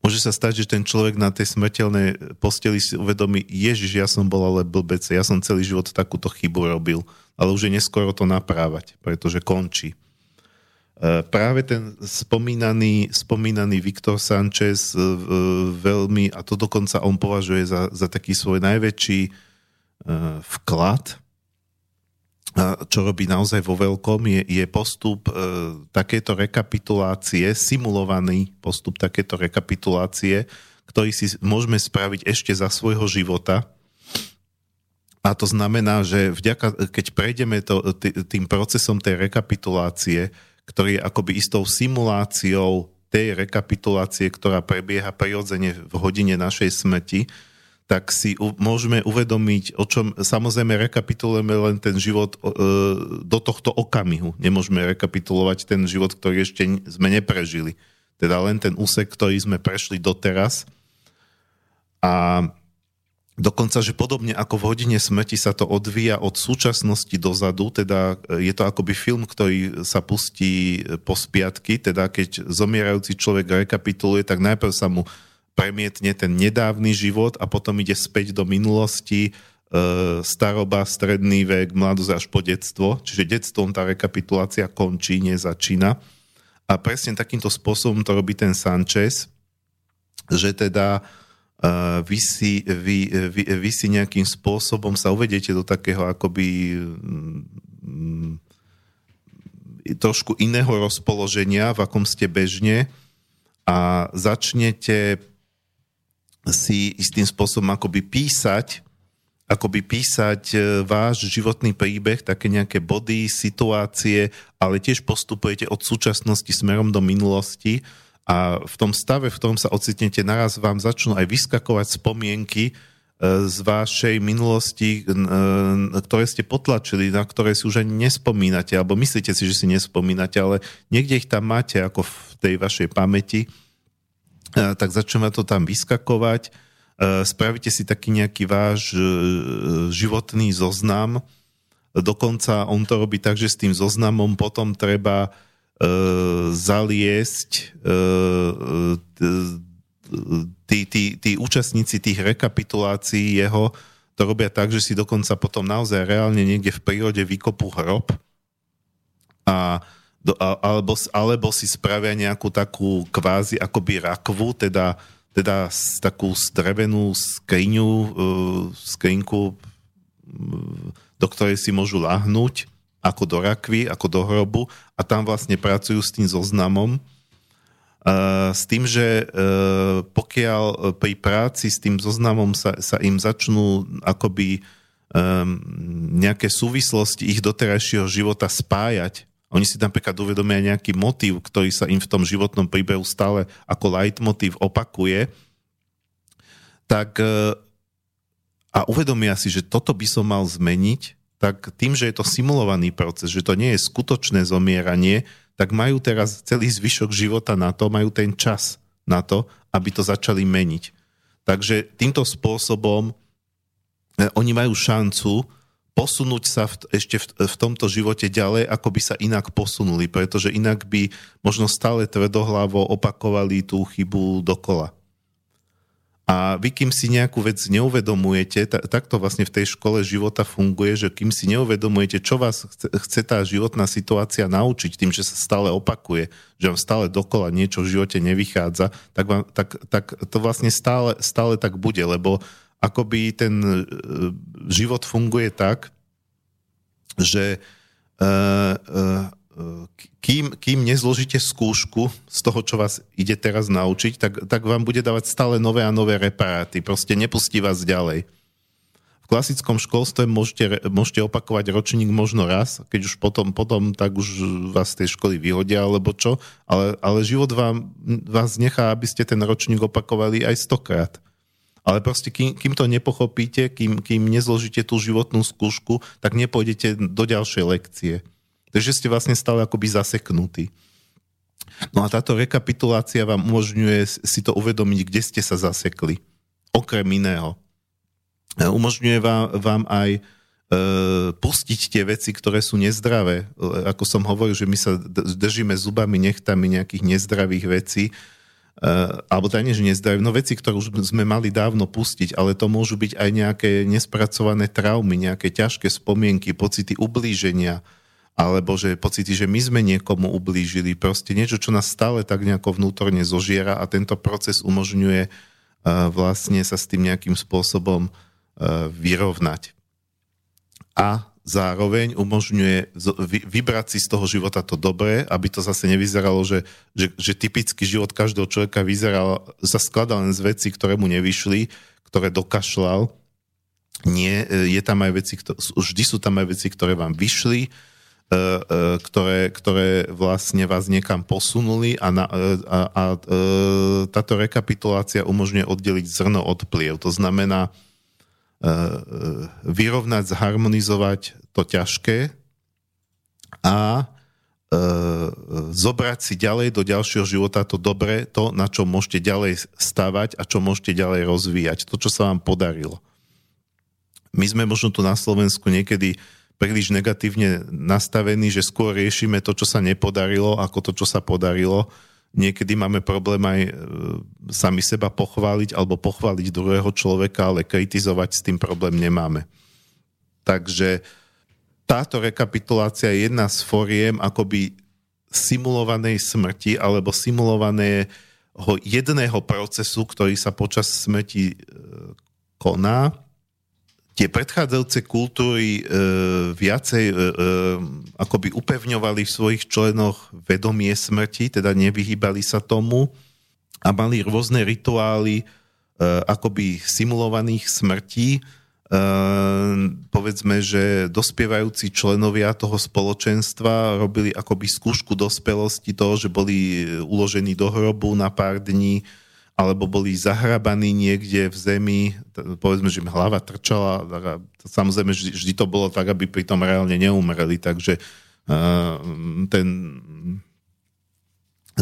Môže sa stať, že ten človek na tej smrteľnej posteli si uvedomí, Ježiš, ja som bol ale blbec, ja som celý život takúto chybu robil ale už je neskoro to naprávať, pretože končí. E, práve ten spomínaný, spomínaný Viktor Sanchez e, veľmi, a to dokonca on považuje za, za taký svoj najväčší e, vklad, čo robí naozaj vo veľkom, je, je postup takéto rekapitulácie, simulovaný postup takéto rekapitulácie, ktorý si môžeme spraviť ešte za svojho života, a to znamená, že vďaka, keď prejdeme to, tým procesom tej rekapitulácie, ktorý je akoby istou simuláciou tej rekapitulácie, ktorá prebieha prirodzene v hodine našej smrti, tak si u, môžeme uvedomiť, o čom samozrejme rekapitulujeme len ten život e, do tohto okamihu. Nemôžeme rekapitulovať ten život, ktorý ešte sme neprežili. Teda len ten úsek, ktorý sme prešli doteraz. A Dokonca, že podobne ako v hodine smrti sa to odvíja od súčasnosti dozadu, teda e, je to akoby film, ktorý sa pustí e, po spiatky, teda keď zomierajúci človek rekapituluje, tak najprv sa mu premietne ten nedávny život a potom ide späť do minulosti, e, staroba, stredný vek, mladosť až po detstvo. Čiže detstvom tá rekapitulácia končí, nezačína. A presne takýmto spôsobom to robí ten Sanchez, že teda uh, vy, si, vy, vy, vy si nejakým spôsobom sa uvedete do takého akoby um, trošku iného rozpoloženia, v akom ste bežne a začnete si istým spôsobom akoby písať akoby písať e, váš životný príbeh, také nejaké body, situácie, ale tiež postupujete od súčasnosti smerom do minulosti a v tom stave, v ktorom sa ocitnete, naraz vám začnú aj vyskakovať spomienky e, z vašej minulosti, e, ktoré ste potlačili, na ktoré si už ani nespomínate, alebo myslíte si, že si nespomínate, ale niekde ich tam máte ako v tej vašej pamäti, tak začne to tam vyskakovať. Eh, spravíte si taký nejaký váš eh, životný zoznam. Dokonca on to robí tak, že s tým zoznamom potom treba zaliesť tí, tí, tí účastníci tých rekapitulácií jeho. To robia tak, že si dokonca potom naozaj reálne niekde v prírode vykopú hrob. A alebo, alebo si spravia nejakú takú kvázi akoby rakvu, teda teda takú drevenú skriňu, e, skrinku, e, do ktorej si môžu lahnúť ako do rakvy, ako do hrobu a tam vlastne pracujú s tým zoznamom. E, s tým, že pokiaľ pri práci s tým zoznamom sa, sa im začnú akoby nejaké súvislosti ich doterajšieho života spájať, oni si napríklad uvedomia nejaký motív, ktorý sa im v tom životnom príbehu stále ako leitmotív opakuje, tak e, a uvedomia si, že toto by som mal zmeniť, tak tým, že je to simulovaný proces, že to nie je skutočné zomieranie, tak majú teraz celý zvyšok života na to, majú ten čas na to, aby to začali meniť. Takže týmto spôsobom e, oni majú šancu posunúť sa v, ešte v, v tomto živote ďalej, ako by sa inak posunuli, pretože inak by možno stále tvrdohlavo opakovali tú chybu dokola. A vy, kým si nejakú vec neuvedomujete, tak, tak to vlastne v tej škole života funguje, že kým si neuvedomujete, čo vás chce, chce tá životná situácia naučiť tým, že sa stále opakuje, že vám stále dokola niečo v živote nevychádza, tak, vám, tak, tak to vlastne stále, stále tak bude, lebo akoby ten e, život funguje tak, že e, e, kým, kým nezložíte skúšku z toho, čo vás ide teraz naučiť, tak, tak vám bude dávať stále nové a nové reparáty. Proste nepustí vás ďalej. V klasickom školstve môžete, môžete opakovať ročník možno raz, keď už potom, potom tak už vás z tej školy vyhodia alebo čo, ale, ale život vám, vás nechá, aby ste ten ročník opakovali aj stokrát. Ale proste kým, kým to nepochopíte, kým, kým nezložíte tú životnú skúšku, tak nepôjdete do ďalšej lekcie. Takže ste vlastne stále akoby zaseknutí. No a táto rekapitulácia vám umožňuje si to uvedomiť, kde ste sa zasekli. Okrem iného. Umožňuje vám, vám aj e, pustiť tie veci, ktoré sú nezdravé. Ako som hovoril, že my sa držíme zubami, nechtami nejakých nezdravých vecí, alebo teda nie, že nezdajú, no veci, ktoré už sme mali dávno pustiť, ale to môžu byť aj nejaké nespracované traumy, nejaké ťažké spomienky, pocity ublíženia, alebo že pocity, že my sme niekomu ublížili, proste niečo, čo nás stále tak nejako vnútorne zožiera a tento proces umožňuje uh, vlastne sa s tým nejakým spôsobom uh, vyrovnať. A zároveň umožňuje vybrať si z toho života to dobré, aby to zase nevyzeralo, že, že, že typický život každého človeka vyzeral, sa skladal len z vecí, ktoré mu nevyšli, ktoré dokašľal. Nie, e, je tam aj veci, vždy sú tam aj veci, ktoré vám vyšli, e, e, ktoré, ktoré vlastne vás niekam posunuli a, na, a, a táto rekapitulácia umožňuje oddeliť zrno od pliev. To znamená, vyrovnať, zharmonizovať to ťažké a eh, zobrať si ďalej do ďalšieho života to dobré, to, na čo môžete ďalej stavať a čo môžete ďalej rozvíjať, to, čo sa vám podarilo. My sme možno tu na Slovensku niekedy príliš negatívne nastavení, že skôr riešime to, čo sa nepodarilo, ako to, čo sa podarilo niekedy máme problém aj e, sami seba pochváliť alebo pochváliť druhého človeka, ale kritizovať s tým problém nemáme. Takže táto rekapitulácia je jedna z foriem akoby simulovanej smrti alebo simulované jedného procesu, ktorý sa počas smrti e, koná. Tie predchádzajúce kultúry e, viacej e, e, akoby upevňovali v svojich členoch vedomie smrti, teda nevyhýbali sa tomu a mali rôzne rituály e, akoby simulovaných smrtí, Ehm, povedzme, že dospievajúci členovia toho spoločenstva robili akoby skúšku dospelosti toho, že boli uložení do hrobu na pár dní, alebo boli zahrabaní niekde v zemi, povedzme, že im hlava trčala, samozrejme vždy, to bolo tak, aby pritom reálne neumreli, takže ten,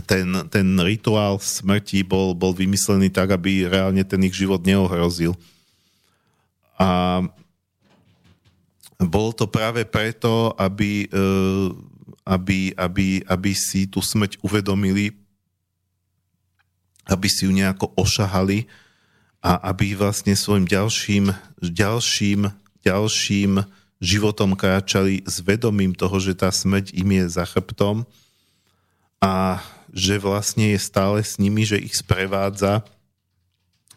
ten, ten rituál smrti bol, bol vymyslený tak, aby reálne ten ich život neohrozil. A bolo to práve preto, aby, e, aby, aby, aby si tú smrť uvedomili, aby si ju nejako ošahali a aby vlastne svojim ďalším, ďalším, ďalším životom kráčali s vedomím toho, že tá smrť im je za chrbtom a že vlastne je stále s nimi, že ich sprevádza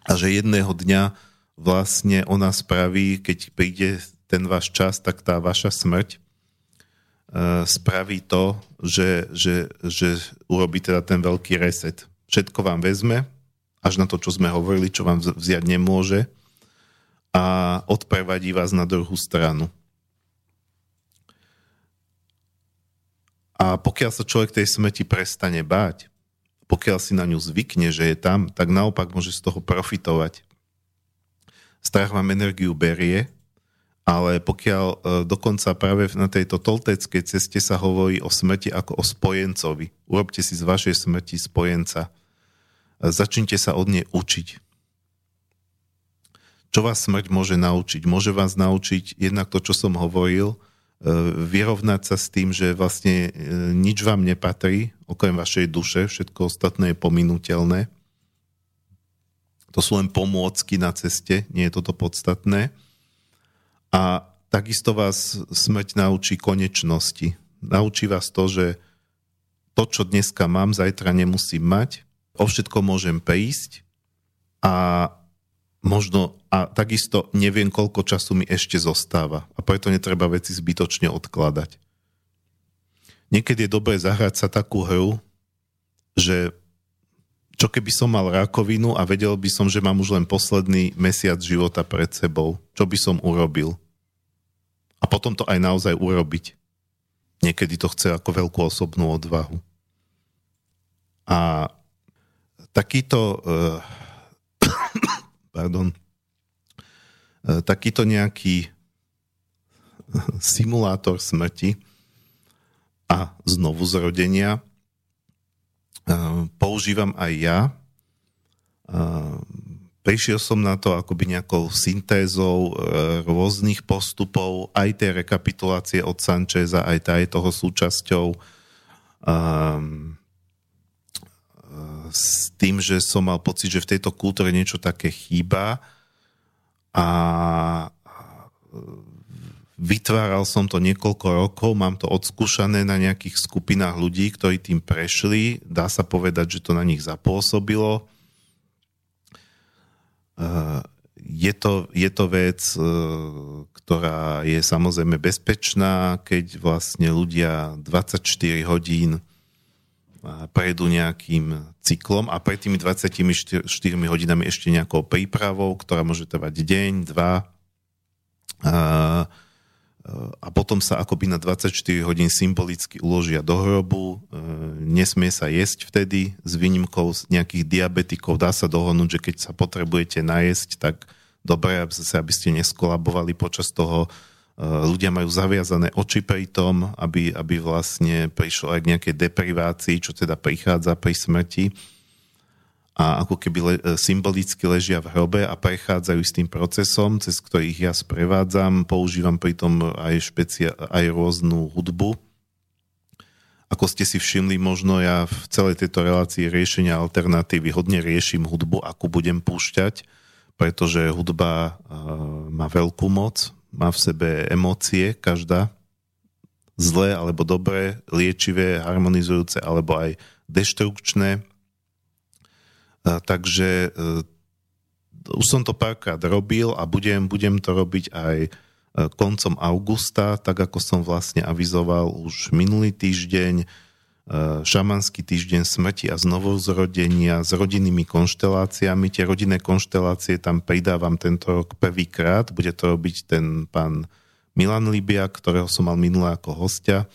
a že jedného dňa vlastne ona spraví, keď príde ten váš čas, tak tá vaša smrť uh, spraví to, že, že, že urobí teda ten veľký reset. Všetko vám vezme, až na to, čo sme hovorili, čo vám vziať nemôže a odprevadí vás na druhú stranu. A pokiaľ sa človek tej smrti prestane báť, pokiaľ si na ňu zvykne, že je tam, tak naopak môže z toho profitovať strach vám energiu berie, ale pokiaľ e, dokonca práve na tejto tolteckej ceste sa hovorí o smrti ako o spojencovi. Urobte si z vašej smrti spojenca. E, začnite sa od nej učiť. Čo vás smrť môže naučiť? Môže vás naučiť jednak to, čo som hovoril, e, vyrovnať sa s tým, že vlastne nič vám nepatrí, okrem vašej duše, všetko ostatné je pominutelné to sú len pomôcky na ceste, nie je toto podstatné. A takisto vás smrť naučí konečnosti. Naučí vás to, že to, čo dneska mám, zajtra nemusím mať, o všetko môžem prísť a možno a takisto neviem, koľko času mi ešte zostáva a preto netreba veci zbytočne odkladať. Niekedy je dobré zahrať sa takú hru, že čo keby som mal rakovinu a vedel by som, že mám už len posledný mesiac života pred sebou, čo by som urobil. A potom to aj naozaj urobiť. Niekedy to chce ako veľkú osobnú odvahu. A takýto uh, pardon, uh, takýto nejaký simulátor smrti a znovu zrodenia používam aj ja. Prišiel som na to akoby nejakou syntézou rôznych postupov, aj tie rekapitulácie od Sancheza, aj tá je toho súčasťou. S tým, že som mal pocit, že v tejto kultúre niečo také chýba a Vytváral som to niekoľko rokov, mám to odskúšané na nejakých skupinách ľudí, ktorí tým prešli. Dá sa povedať, že to na nich zapôsobilo. Eh, je to, je to vec, eh, ktorá je samozrejme bezpečná, keď vlastne ľudia 24 hodín prejdú nejakým cyklom a pred tými 24 hodinami ešte nejakou prípravou, ktorá môže trvať deň, dva. A a potom sa akoby na 24 hodín symbolicky uložia do hrobu, e, nesmie sa jesť vtedy s výnimkou nejakých diabetikov, dá sa dohodnúť, že keď sa potrebujete najesť, tak dobre, aby ste neskolabovali počas toho, ľudia majú zaviazané oči pri tom, aby, aby vlastne prišlo aj k nejakej deprivácii, čo teda prichádza pri smrti. A ako keby le, e, symbolicky ležia v hrobe a prechádzajú s tým procesom, cez ktorých ja sprevádzam, používam pritom aj, špecia- aj rôznu hudbu. Ako ste si všimli, možno ja v celej tejto relácii riešenia alternatívy hodne riešim hudbu, akú budem púšťať, pretože hudba uh, má veľkú moc, má v sebe emócie, každá, zlé alebo dobré, liečivé, harmonizujúce alebo aj deštrukčné. Takže už som to párkrát robil a budem, budem to robiť aj koncom augusta, tak ako som vlastne avizoval už minulý týždeň, šamanský týždeň smrti a znovuzrodenia s rodinnými konšteláciami. Tie rodinné konštelácie tam pridávam tento rok prvýkrát. Bude to robiť ten pán Milan Libia, ktorého som mal minulé ako hostia,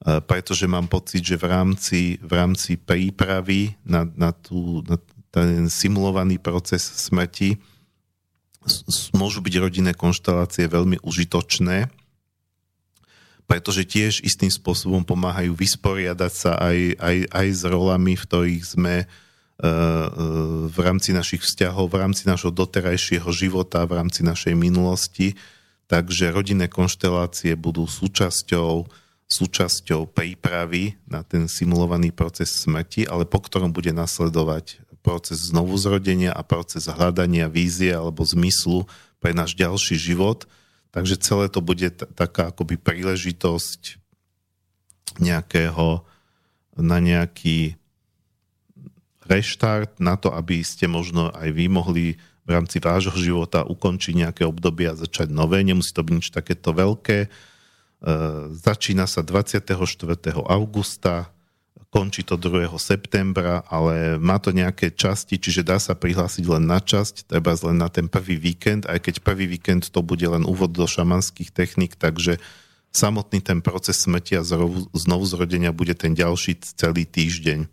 pretože mám pocit, že v rámci, v rámci prípravy na, na, tú, na ten simulovaný proces smrti môžu byť rodinné konštelácie veľmi užitočné, pretože tiež istým spôsobom pomáhajú vysporiadať sa aj, aj, aj s rolami, v ktorých sme e, e, v rámci našich vzťahov, v rámci našho doterajšieho života, v rámci našej minulosti. Takže rodinné konštelácie budú súčasťou, súčasťou prípravy na ten simulovaný proces smrti, ale po ktorom bude nasledovať proces znovuzrodenia a proces hľadania vízie alebo zmyslu pre náš ďalší život – Takže celé to bude t- taká akoby príležitosť nejakého na nejaký reštart na to, aby ste možno aj vy mohli v rámci vášho života ukončiť nejaké obdobie a začať nové. Nemusí to byť nič takéto veľké. E, začína sa 24. augusta končí to 2. septembra, ale má to nejaké časti, čiže dá sa prihlásiť len na časť, treba len na ten prvý víkend, aj keď prvý víkend to bude len úvod do šamanských technik, takže samotný ten proces smrti a znovu zrodenia bude ten ďalší celý týždeň.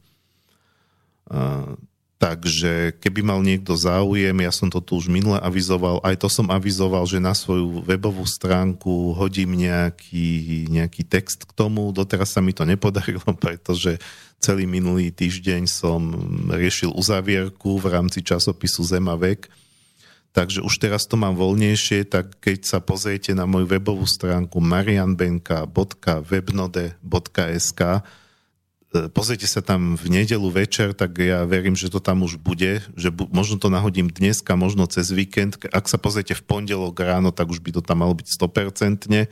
Takže keby mal niekto záujem, ja som to tu už minule avizoval, aj to som avizoval, že na svoju webovú stránku hodím nejaký, nejaký text k tomu. Doteraz sa mi to nepodarilo, pretože celý minulý týždeň som riešil uzavierku v rámci časopisu Zema vek. Takže už teraz to mám voľnejšie, tak keď sa pozriete na moju webovú stránku marianbenka.webnode.sk pozrite sa tam v nedelu večer, tak ja verím, že to tam už bude, že bu- možno to nahodím dneska, možno cez víkend. Ak sa pozriete v pondelok ráno, tak už by to tam malo byť 100%.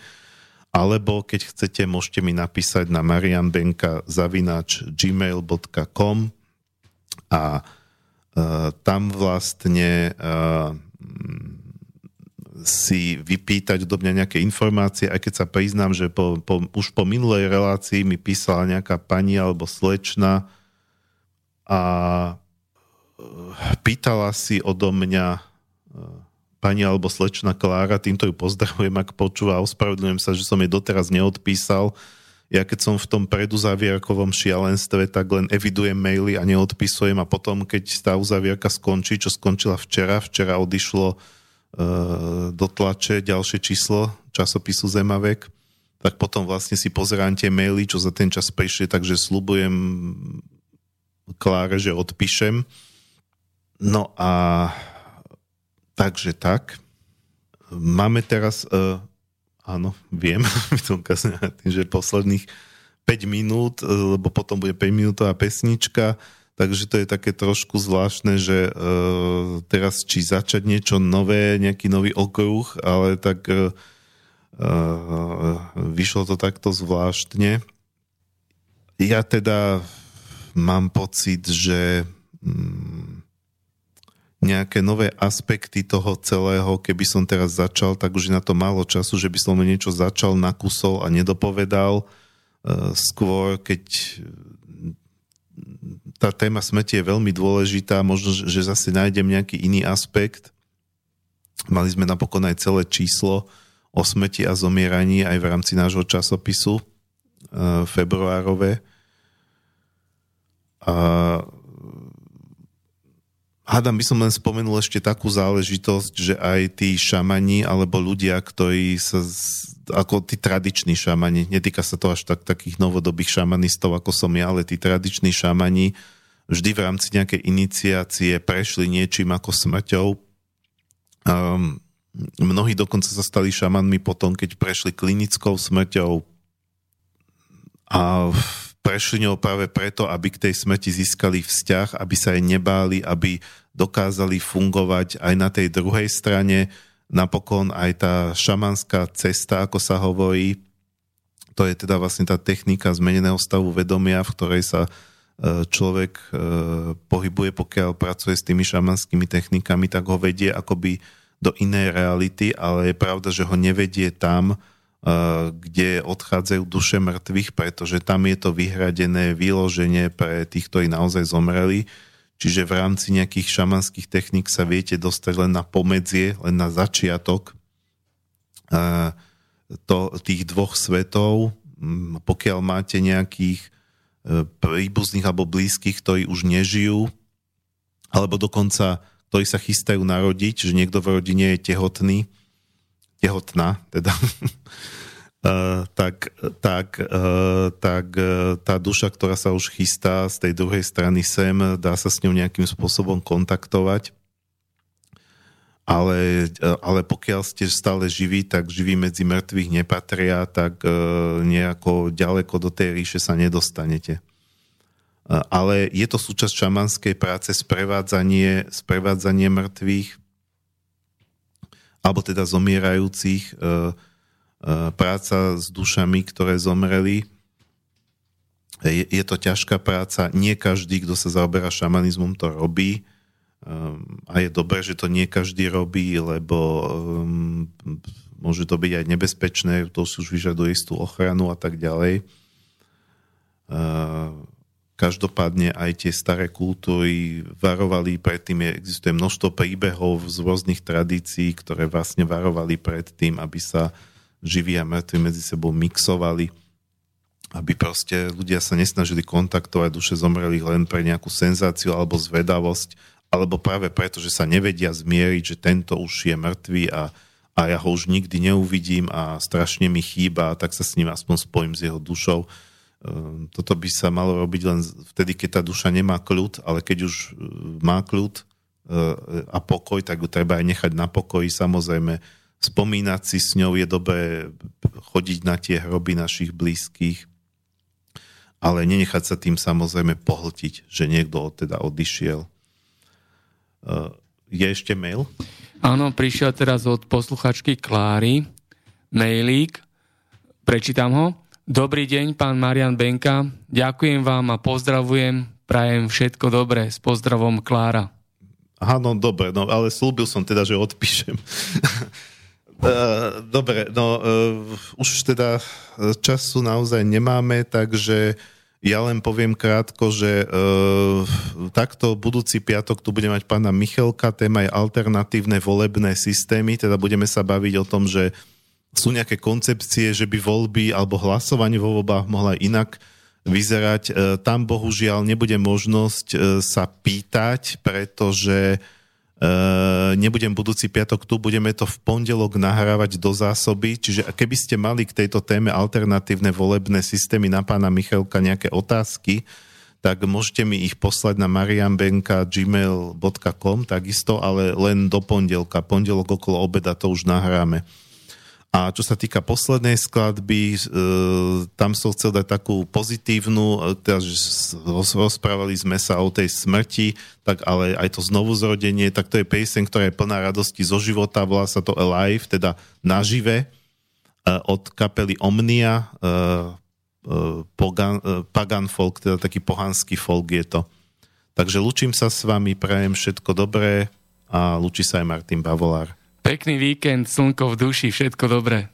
Alebo keď chcete, môžete mi napísať na marianbenka zavinač gmail.com a uh, tam vlastne uh, si vypýtať do mňa nejaké informácie, aj keď sa priznám, že po, po, už po minulej relácii mi písala nejaká pani alebo slečna a e, pýtala si odo mňa e, pani alebo slečna Klára, týmto ju pozdravujem, ak počúva, ospravedlňujem sa, že som jej doteraz neodpísal. Ja keď som v tom preduzavierkovom šialenstve, tak len evidujem maily a neodpisujem a potom, keď tá uzavierka skončí, čo skončila včera, včera odišlo do tlače ďalšie číslo časopisu Zemavek, tak potom vlastne si pozerám tie maily, čo za ten čas prišli, takže slubujem Kláre, že odpíšem. No a takže tak. Máme teraz, uh, áno, viem, že posledných 5 minút, lebo potom bude 5 minútová pesnička, Takže to je také trošku zvláštne, že uh, teraz či začať niečo nové, nejaký nový okruh, ale tak uh, vyšlo to takto zvláštne. Ja teda mám pocit, že um, nejaké nové aspekty toho celého, keby som teraz začal, tak už je na to málo času, že by som niečo začal, nakusol a nedopovedal. Uh, skôr, keď tá téma smrti je veľmi dôležitá, možno, že zase nájdem nejaký iný aspekt. Mali sme napokon aj celé číslo o smrti a zomieraní aj v rámci nášho časopisu e, februárove. A Hádam, by som len spomenul ešte takú záležitosť, že aj tí šamani alebo ľudia, ktorí sa, ako tí tradiční šamani, netýka sa to až tak takých novodobých šamanistov, ako som ja, ale tí tradiční šamani vždy v rámci nejakej iniciácie prešli niečím ako smrťou. Um, mnohí dokonca sa stali šamanmi potom, keď prešli klinickou smrťou a prešli ňou práve preto, aby k tej smrti získali vzťah, aby sa jej nebáli, aby dokázali fungovať aj na tej druhej strane. Napokon aj tá šamanská cesta, ako sa hovorí, to je teda vlastne tá technika zmeneného stavu vedomia, v ktorej sa človek pohybuje, pokiaľ pracuje s tými šamanskými technikami, tak ho vedie akoby do inej reality, ale je pravda, že ho nevedie tam, kde odchádzajú duše mŕtvych, pretože tam je to vyhradené vyloženie pre tých, ktorí naozaj zomreli. Čiže v rámci nejakých šamanských techník sa viete dostať len na pomedzie, len na začiatok to, tých dvoch svetov. Pokiaľ máte nejakých e, príbuzných alebo blízkych, ktorí už nežijú, alebo dokonca ktorí sa chystajú narodiť, že niekto v rodine je tehotný, tehotná, teda, uh, tak, tak, uh, tak uh, tá duša, ktorá sa už chystá z tej druhej strany sem, dá sa s ňou nejakým spôsobom kontaktovať. Ale, ale pokiaľ ste stále živí, tak živí medzi mŕtvych nepatria, tak nejako ďaleko do tej ríše sa nedostanete ale je to súčasť šamanskej práce sprevádzanie, sprevádzanie mŕtvych alebo teda zomierajúcich, e, e, práca s dušami, ktoré zomreli. Je, je to ťažká práca, nie každý, kto sa zaoberá šamanizmom, to robí. E, a je dobré, že to nie každý robí, lebo môže to byť aj nebezpečné, to už vyžaduje istú ochranu a tak ďalej. Každopádne aj tie staré kultúry varovali predtým, existuje množstvo príbehov z rôznych tradícií, ktoré vlastne varovali pred tým, aby sa živí a mŕtvi medzi sebou mixovali, aby proste ľudia sa nesnažili kontaktovať duše zomrelých len pre nejakú senzáciu alebo zvedavosť, alebo práve preto, že sa nevedia zmieriť, že tento už je mŕtvý a, a ja ho už nikdy neuvidím a strašne mi chýba, tak sa s ním aspoň spojím s jeho dušou Ehm, toto by sa malo robiť len vtedy, keď tá duša nemá kľud, ale keď už e, má kľud e, a pokoj, tak ju treba aj nechať na pokoji. Samozrejme, spomínať si s ňou je dobré chodiť na tie hroby našich blízkych, ale nenechať sa tým samozrejme pohltiť, že niekto teda odišiel. E, je ešte mail? Áno, prišiel teraz od posluchačky Kláry mailík, prečítam ho. Dobrý deň, pán Marian Benka. Ďakujem vám a pozdravujem. Prajem všetko dobré. S pozdravom Klára. Áno, dobre, no ale slúbil som teda, že odpíšem. Eh, dobre, no uh, už teda času naozaj nemáme, takže ja len poviem krátko, že uh, takto budúci piatok tu bude mať pána Michelka, téma je alternatívne volebné systémy, teda budeme sa baviť o tom, že sú nejaké koncepcie, že by voľby alebo hlasovanie vo voľbách mohla inak vyzerať. E, tam bohužiaľ nebude možnosť e, sa pýtať, pretože e, nebudem budúci piatok tu, budeme to v pondelok nahrávať do zásoby, čiže keby ste mali k tejto téme alternatívne volebné systémy na pána Michalka nejaké otázky, tak môžete mi ich poslať na marianbenka.gmail.com takisto, ale len do pondelka. Pondelok okolo obeda to už nahráme. A čo sa týka poslednej skladby, e, tam som chcel dať takú pozitívnu, e, teda, že rozprávali sme sa o tej smrti, tak ale aj to znovu zrodenie, tak to je pieseň, ktorá je plná radosti zo života, volá sa to Alive, teda nažive, e, od kapely Omnia, pogan, pagan folk, teda taký pohanský folk je to. Takže lučím sa s vami, prajem všetko dobré a lučí sa aj Martin Bavolár. Pekný víkend, slnko v duši, všetko dobré.